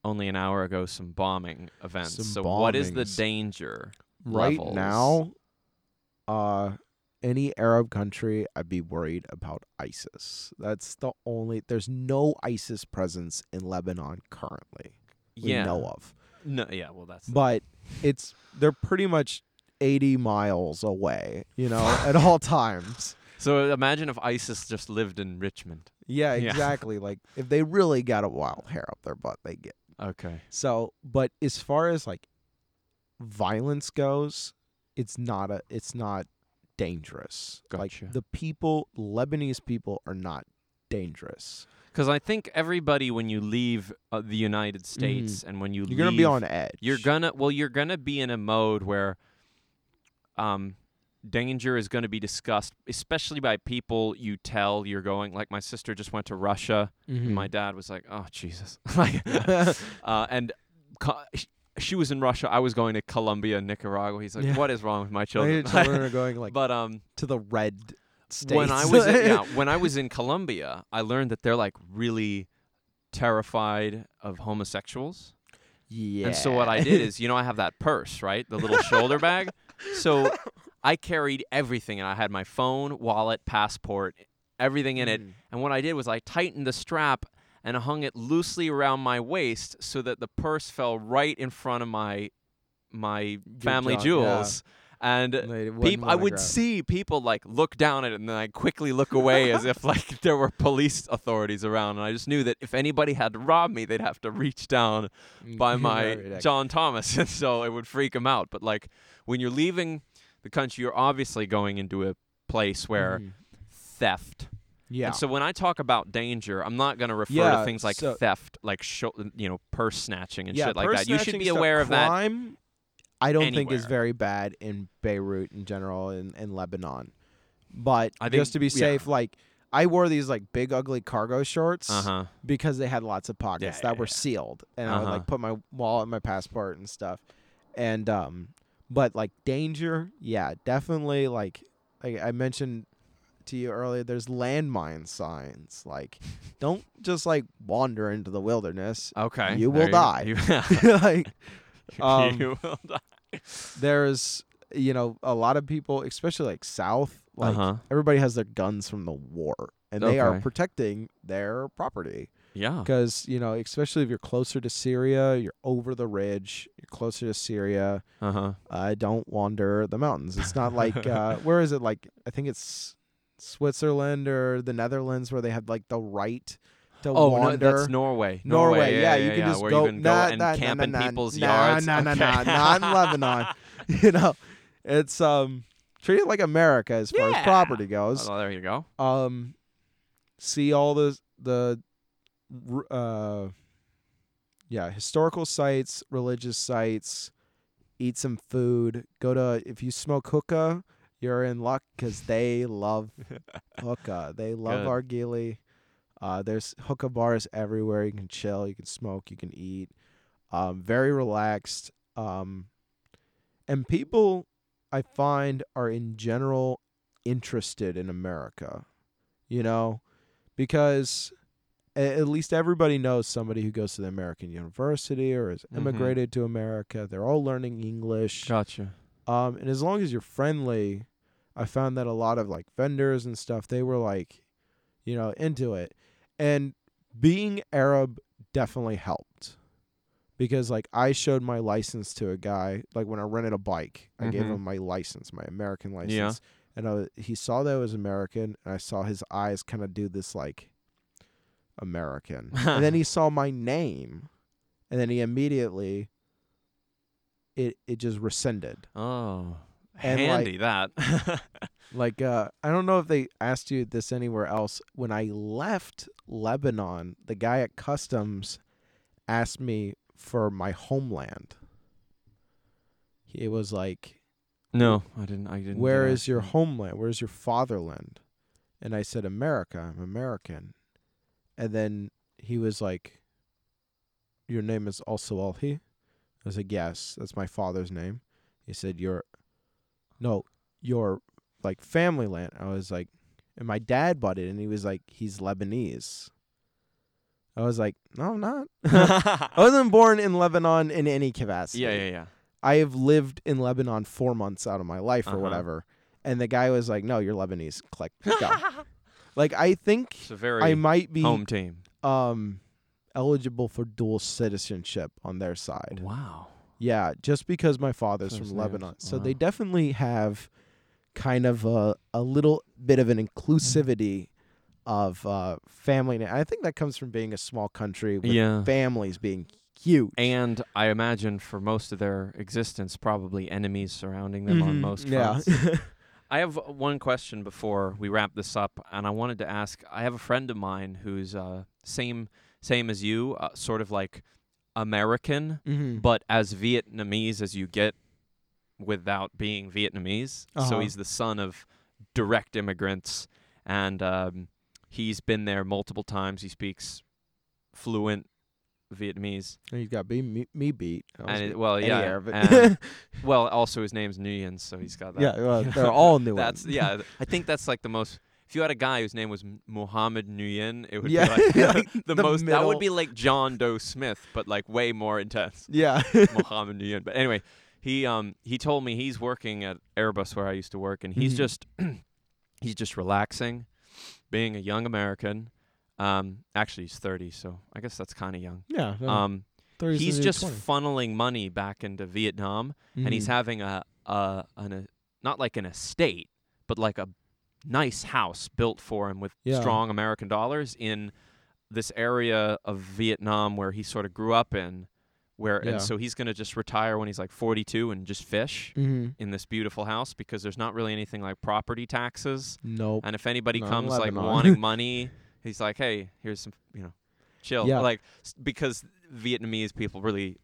only an hour ago some bombing events. Some so what is the bombings. danger? right levels. now, uh, any Arab country, I'd be worried about ISIS. That's the only. There's no ISIS presence in Lebanon currently. We yeah. know of, No. Yeah. Well, that's. but it's they're pretty much 80 miles away. You know, at all times. so imagine if ISIS just lived in Richmond. Yeah, Yeah. exactly. like if they really got a wild hair up their butt, they get. Okay. So, but as far as like violence goes, it's not a it's not dangerous. Gotcha. Like the people, Lebanese people are not dangerous. Because I think everybody, when you leave uh, the United States and when you Mm-hmm. You're gonna be on edge. you're gonna well, you're gonna be in a mode where, um, danger is gonna be discussed, especially by people you tell you're going. Like my sister just went to Russia. Mhm. And my dad was like, "Oh Jesus!" like, uh, and co- sh- she was in Russia. I was going to Colombia, Nicaragua. He's like, Yeah. "What is wrong with my My children?" children are going like but um, to the red states. when I was in, yeah, when I was in Colombia, I learned that they're like really terrified of homosexuals. yeah. And so what I did is, you know, I have that purse, right? The little shoulder bag. So I carried everything and I had my phone, wallet, passport, everything in it. Mm. And what I did was I tightened the strap and hung it loosely around my waist so that the purse fell right in front of my my family jaw- yeah. jewels. And peop- I would see people like look down at it and then I quickly look away as if like there were police authorities around. And I just knew that if anybody had to rob me, they'd have to reach down by my John Thomas, and so it would freak them out. But like when you're leaving the country, you're obviously going into a place where Mhm. theft. Yeah. And so when I talk about danger, I'm not going to refer to things like so- theft, like sho- you know, purse snatching and yeah, shit like that. You should be aware of that. crime, I don't think is very bad in Beirut in general in, in Lebanon. But think- just to be yeah. safe, like I wore these like big ugly cargo shorts Uh huh. because they had lots of pockets Yeah, that yeah, were yeah. sealed, and I would Uh-huh. like put my wallet, and my passport, and stuff. And um, but like danger, yeah, definitely. Like like I mentioned to you earlier, there's landmine signs. Like, don't just like wander into the wilderness. Okay. You will die. You, like Um, you will die. there's you know a lot of people especially like south like Uh-huh. everybody has their guns from the war and they are protecting their property Yeah. because you know especially if you're closer to syria you're over the ridge you're closer to syria Uh huh. uh, don't wander the mountains it's not like uh, where is it like i think it's switzerland or the netherlands where they have like the right to Oh no, that's Norway. Norway, yeah, you can just go, can nah, go and nah, camp nah, in nah, people's yards. Nah, nah, Okay. nah, not in Lebanon. you know, it's um treat it like America as far Yeah. as property goes. Oh, there you go. Um, see all the the uh, yeah, historical sites, religious sites. Eat some food. Go to if you smoke hookah, you're in luck because they love hookah. They love Good. Argili. Uh, there's hookah bars everywhere. You can chill, you can smoke, you can eat. Um, very relaxed. Um, and people I find are in general interested in America. You know, because at least everybody knows somebody who goes to the American university or has Mhm. immigrated to America. They're all learning English. Gotcha. Um, and as long as you're friendly, I found that a lot of like vendors and stuff, they were like, you know, into it. And being Arab definitely helped. Because like I showed my license to a guy, like when I rented a bike, I gave Mhm. him my license, my American license. Yeah. And I, he saw that I was American, and I saw his eyes kind of do this like American. and then he saw my name, and then he immediately it it just rescinded. Oh, And, like- handy that. Like uh I don't know if they asked you this anywhere else. When I left Lebanon, the guy at customs asked me for my homeland. It was like, no, I didn't. I didn't. Where is your homeland? Where's your fatherland?" And I said, "America. I'm American." And then he was like, "Your name is also Alhi?" I was like, "Yes, that's my father's name." He said, "Your no, your like family land. I was like, and my dad bought it, and he was like, he's Lebanese. I was like, no, I'm not. I wasn't born in Lebanon in any capacity. yeah, yeah, yeah. I have lived in Lebanon four months out of my life or Uh-huh. whatever. And the guy was like, no, you're Lebanese. Click. Go. like, I think I might be home team. um eligible for dual citizenship on their side. Wow. Yeah, just because my father's from names. Lebanon. So Wow. they definitely have kind of a a little bit of an inclusivity of uh family. na- I think that comes from being a small country with Yeah. families being huge. And I imagine for most of their existence, probably enemies surrounding them on Mhm, most yeah. fronts. I have one question before we wrap this up, and I wanted to ask. I have a friend of mine who's uh, same same as you, uh, sort of like American, Mhm. but as Vietnamese as you get without being Vietnamese. So Uh-huh. he's the son of direct immigrants, and um, he's been there multiple times. He speaks fluent Vietnamese. And he's got be me, me beat. And it, well, yeah, and- well, also his name's Nguyen, so he's got that. yeah, well, they're all new That's yeah. I think that's like the most. If you had a guy whose name was Muhammad Nguyen, it would Yeah, be like, like the, the most. That would be like John Doe Smith, but like way more intense. yeah. Muhammad Nguyen. But anyway, he um he told me he's working at Airbus where I used to work, and he's Mhm. just he's just relaxing, being a young American. Um, actually, he's 30, so I guess that's kind of young. yeah. Um, 30s he's just 20. funneling money back into Vietnam, and he's Mhm. having a a an a, not like an estate, but like a nice house built for him with Yeah. strong American dollars in this area of Vietnam where he sort of grew up in. Where Yeah. and so he's gonna just retire when he's like 42 and just fish Mhm. in this beautiful house because there's not really anything like property taxes. Nope. And if anybody in comes like wanting money, he's like, "Hey, here's some, you know, chill." Yeah. Like because Vietnamese people really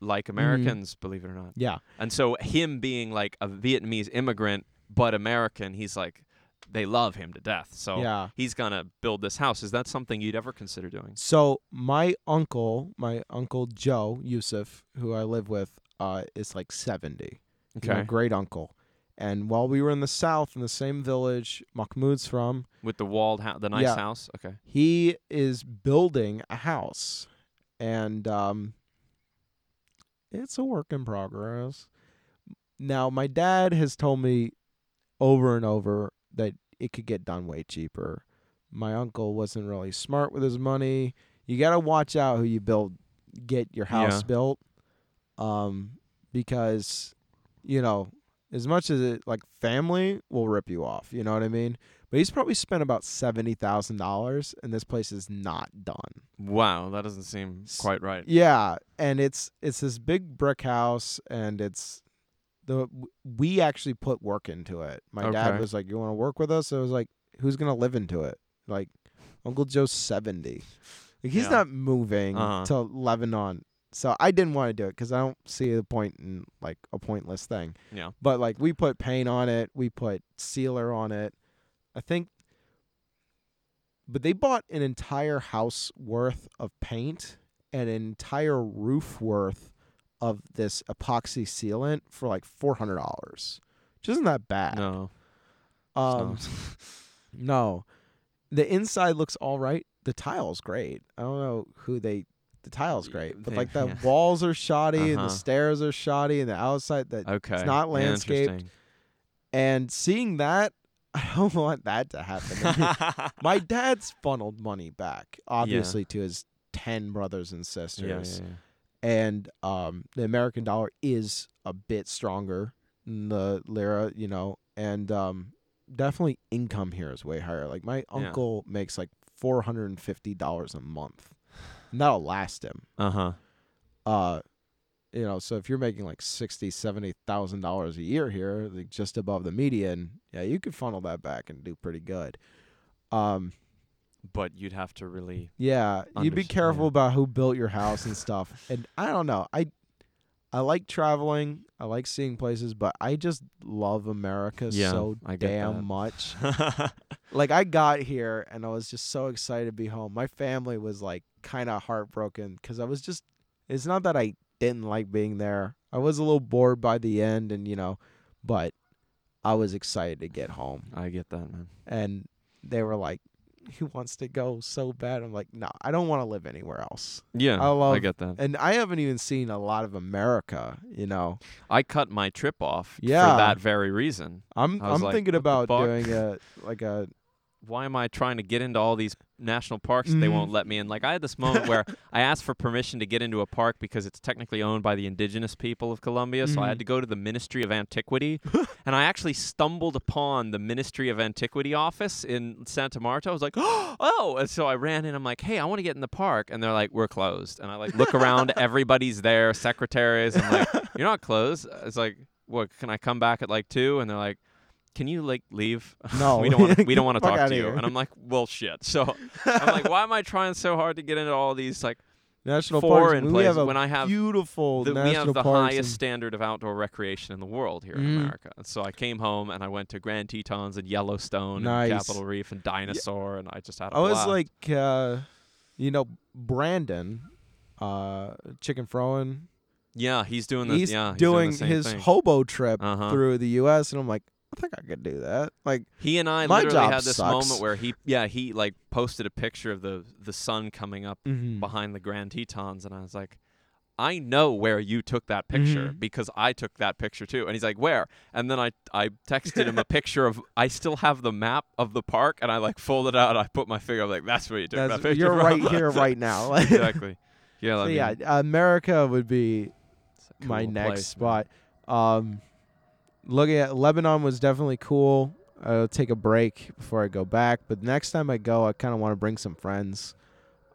like Mm-hmm. Americans, believe it or not. Yeah. And so him being like a Vietnamese immigrant but American, he's like they love him to death. So Yeah. he's gonna build this house. Is that something you'd ever consider doing? So my uncle, my uncle Joe Yusuf, who I live with, uh, is like seventy. He's my Okay. great uncle. And while we were in the south in the same village Mahmoud's from, With the walled house, the nice Yeah. house. Okay. he is building a house. And um it's a work in progress. Now my dad has told me over and over that it could get done way cheaper. My uncle wasn't really smart with his money. You got to watch out who you build get your house Yeah. built um because you know as much as it like family will rip you off, you know what I mean? But he's probably spent about seventy thousand dollars, and this place is not done. Wow, that doesn't seem quite right. Yeah, and it's it's this big brick house, and it's the we actually put work into it. My dad was like, "You want to work with us?" I was like, "Who's gonna live into it?" Like, Uncle Joe's seventy, like he's Yeah. not moving Uh-huh. to Lebanon. So I didn't want to do it because I don't see the point in like a pointless thing. Yeah. But like we put paint on it, we put sealer on it. I think but they bought an entire house worth of paint and an entire roof worth of this epoxy sealant for like four hundred dollars. Which isn't that bad. No. Um no. The inside looks all right. The tile's great. I don't know who they the tile's great. But like the yeah. walls are shoddy and Uh-huh. the stairs are shoddy and the outside that okay. it's not landscaped. And seeing that I don't want that to happen. My dad's funneled money back, obviously, to his ten brothers and yeah, sisters. yeah, yeah. And um, the American dollar is a bit stronger than the lira, you know, and um, definitely income here is way higher. Like my uncle makes like four hundred and fifty dollars a month. And that'll last him. Uh-huh. Uh you know, so if you're making like sixty, seventy thousand dollars a year here, like just above the median, yeah, you could funnel that back and do pretty good. Um, But you'd have to really yeah, you'd be careful about who built your house and stuff. and I don't know, I I like traveling, I like seeing places, but I just love America Yeah, so damn that. much. like I got here and I was just so excited to be home. My family was like kind of heartbroken because I was just. It's not that I didn't like being there. I was a little bored by the end, and you know, but I was excited to get home. I get that, man. And they were like, he wants to go so bad. I'm like, no, I don't want to live anywhere else. Yeah, I love- I get that. And I haven't even seen a lot of America, you know. I cut my trip off Yeah. for that very reason. I'm I'm like, thinking about doing a like a Why am I trying to get into all these national parks that they won't let me in? Like I had this moment where I asked for permission to get into a park because it's technically owned by the indigenous people of Colombia, so I had Mhm. to go to the Ministry of Antiquity, and I actually stumbled upon the Ministry of Antiquity office in Santa Marta. I was like, "Oh!" And so I ran in. I'm like, "Hey, I want to get in the park," and they're like, "We're closed." And I like look around, everybody's there, secretaries. I'm like, "You're not closed." It's like, "What? Can I come back at like two? And they're like. Can you like leave? No. we don't Wanna, we don't want to talk to you. here. And I'm like, well, shit. So I'm like, why am I trying so hard to get into all these like national parks. foreign have places when I have beautiful the, we have the highest standard of outdoor recreation in the world here in Mhm. America. So I came home and I went to Grand Tetons and Yellowstone Nice. and Capitol Reef and Dinosaur and I just had a I was blast. like, uh, you know, Brandon, uh, Chicken Froen. yeah, he's doing this. He's yeah, he's doing the same his thing. hobo trip Uh-huh. through the U.S. and I'm like, I think I could do that. Like, He and I My literally job had this sucks. moment where he, yeah, he like posted a picture of the the sun coming up mhm. behind the Grand Tetons, and I was like, I know where you took that picture Mhm. because I took that picture too. And he's like, where? And then I I texted him a picture of I still have the map of the park, and I like folded out. I put my finger. I'm like, that's where you took That's- that picture. you're from." right here, right now. exactly. Yeah. so I mean, yeah, America would be a my next place, spot. Um, looking at Lebanon was definitely cool. I'll take a break before I go back, but next time I go, I kind of want to bring some friends.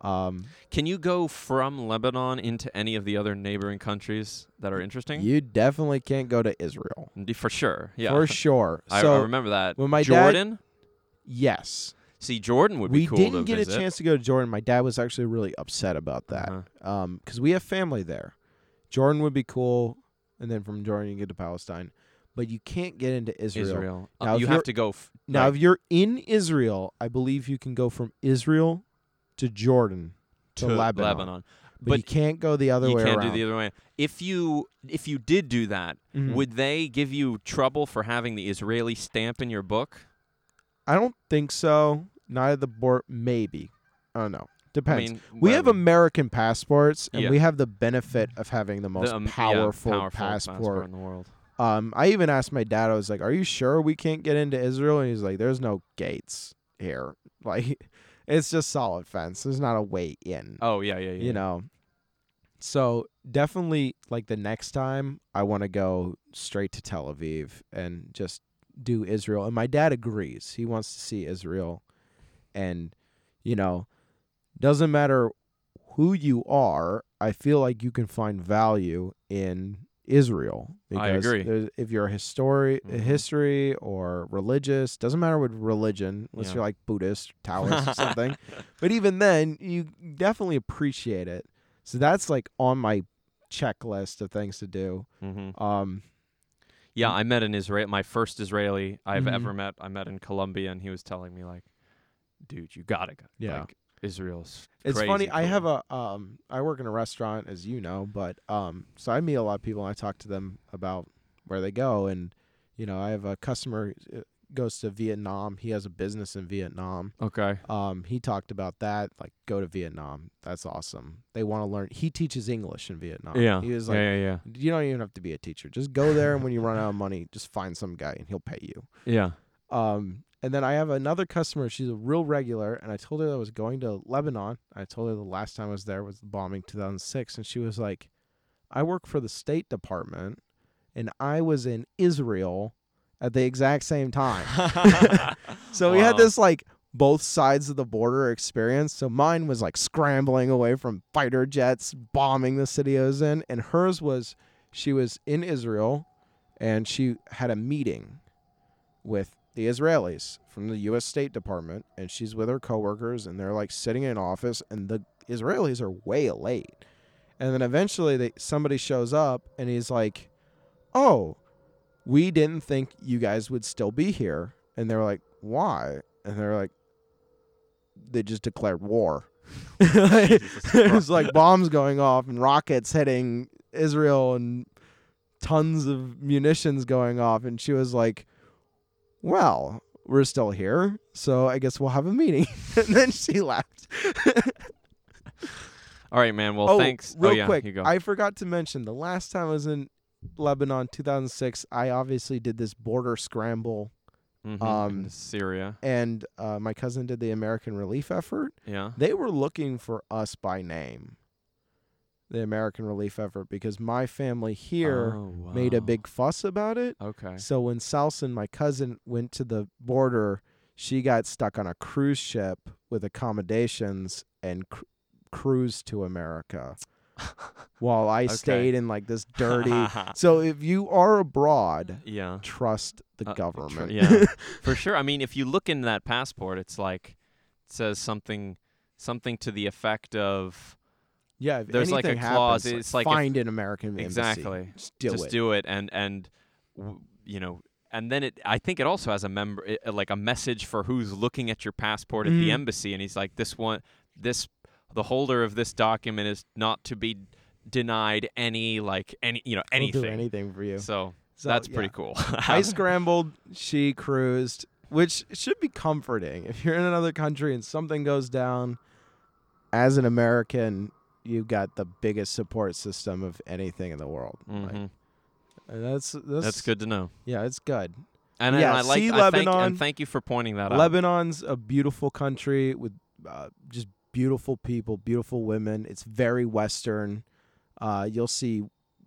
Um, Can you go from Lebanon into any of the other neighboring countries that are interesting? you definitely can't go to Israel For sure. Yeah. for sure. I, so I remember that. when my dad- Jordan. yes, See, Jordan would we be cool didn't get visit. a chance to go to Jordan. My dad was actually really upset about that Uh-huh. because we have family there. Jordan would be cool, and then from Jordan you get to Palestine, but you can't get into Israel. Israel. Uh, Now, you have to go. F- Now, right. if you're in Israel, I believe you can go from Israel to Jordan to, Lebanon, but, But you can't go the other you way can't around. do the other way. If you if you did do that, Mhm. would they give you trouble for having the Israeli stamp in your book? I don't think so. Neither the board, maybe. I don't know. I Depends. mean, we have. American passports, and Yeah. we have the benefit of having the most The, um, yeah, powerful, powerful passport. in the world. Um, I even asked my dad. I was like, "Are you sure we can't get into Israel?" And he's like, "There's no gates here. Like, it's just solid fence. There's not a way in." Oh yeah, yeah, yeah. you know. So definitely, like the next time, I want to go straight to Tel Aviv and just do Israel. And my dad agrees. He wants to see Israel, and you know, doesn't matter who you are. I feel like you can find value in Israel. I agree. If you're a history, a Mhm. history or religious, doesn't matter what religion, unless Yeah. you're like Buddhist, Taoist, or something. But even then, you definitely appreciate it. So that's like on my checklist of things to do. hmm Um, Yeah, I met an Israel. My first Israeli I've Mhm. ever met. I met in Colombia, and he was telling me like, "Dude, you gotta go. Yeah. Like, Israel's. it's funny. I have a um, I work in a restaurant, as you know, but um, so I meet a lot of people and I talk to them about where they go, and you know, I have a customer uh, goes to Vietnam. He has a business in Vietnam. Okay. Um, he talked about that, like go to Vietnam. That's awesome. They want to learn. He teaches English in Vietnam. yeah. he was like, yeah, yeah, you don't even have to be a teacher. Just go there, and when you run out of money, just find some guy and he'll pay you. yeah. Um, and then I have another customer. She's a real regular, and I told her I was going to Lebanon. I told her the last time I was there was the bombing 2006, and she was like, "I work for the State Department, and I was in Israel at the exact same time." So we had this like both sides of the border experience. So mine was like scrambling away from fighter jets bombing the city I was in, and hers was she was in Israel, and she had a meeting with the Israelis from the U.S. State Department, and she's with her coworkers, and they're like sitting in an office, and the Israelis are way late, and then eventually they somebody shows up, and he's like, "Oh, we didn't think you guys would still be here," and they're like, "Why?" And they're like, "They just declared war." it was like bombs going off and rockets hitting Israel and tons of munitions going off, and she was like, well, we're still here, so I guess we'll have a meeting. and then she left. All right, man. Well, oh, thanks. real oh, yeah, quick, you go. I forgot to mention the last time I was in Lebanon, 2006. I obviously did this border scramble, Mhm, um, Syria. and uh, my cousin did the American relief effort. Yeah. They were looking for us by name, the American relief effort, because my family here Oh, made a big fuss about it. Okay. So when Salson, my cousin, went to the border, she got stuck on a cruise ship with accommodations and cr- cruised to America, while I Okay. stayed in like this dirty. so if you are abroad, yeah. trust the Uh, tr- government. yeah. For sure. I mean, if you look in that passport, it's like it says something something to the effect of yeah. If There's, like, a clause, happens, it's like if- find an American embassy. Exactly. Just do just it. do it and and you know and then it I think it also has a member like a message for who's looking at your passport at the Mhm. embassy and he's like this one this the holder of this document is not to be denied any like any you know We'll anything. do anything for you. So, So, that's yeah. pretty cool. I scrambled, she cruised, which should be comforting. If you're in another country and something goes down, as an American, you've got the biggest support system of anything in the world. Like, Mhm. and that's, that's That's good to know. Yeah, it's good. And, Yeah, and I like see I thank, Lebanon. and thank you for pointing that out. Lebanon's a beautiful country with uh, just beautiful people, beautiful women. It's very Western. Uh, you'll see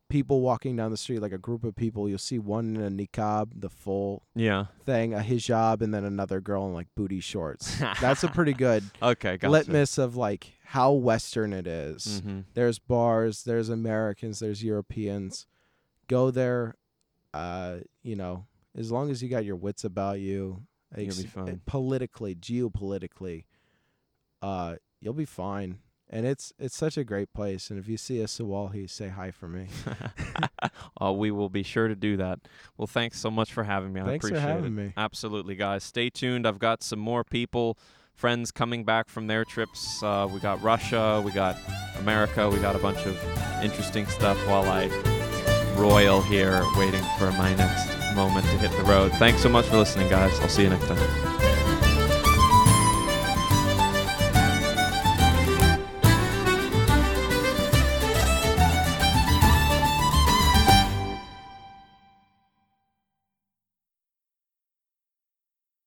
people walking down the street, like a group of people. You'll see one in a niqab, the full Yeah. thing, a hijab, and then another girl in like booty shorts. That's a pretty good Okay, gotcha. litmus of like how Western it is. Mhm. There's bars, there's Americans, there's Europeans. Go there, uh, you know, as long as you got your wits about you, You'll be ex- fine. politically, geopolitically, uh, you'll be fine. And it's it's such a great place. And if you see a Sawahi, say hi for me. uh, we will be sure to do that. Well, thanks so much for having me. I Thanks for appreciate having it. me. Absolutely, guys. Stay tuned. I've got some more people, friends coming back from their trips. Uh, we got Russia, we got America, we got a bunch of interesting stuff while I royal here waiting for my next moment to hit the road. Thanks so much for listening, guys. I'll see you next time.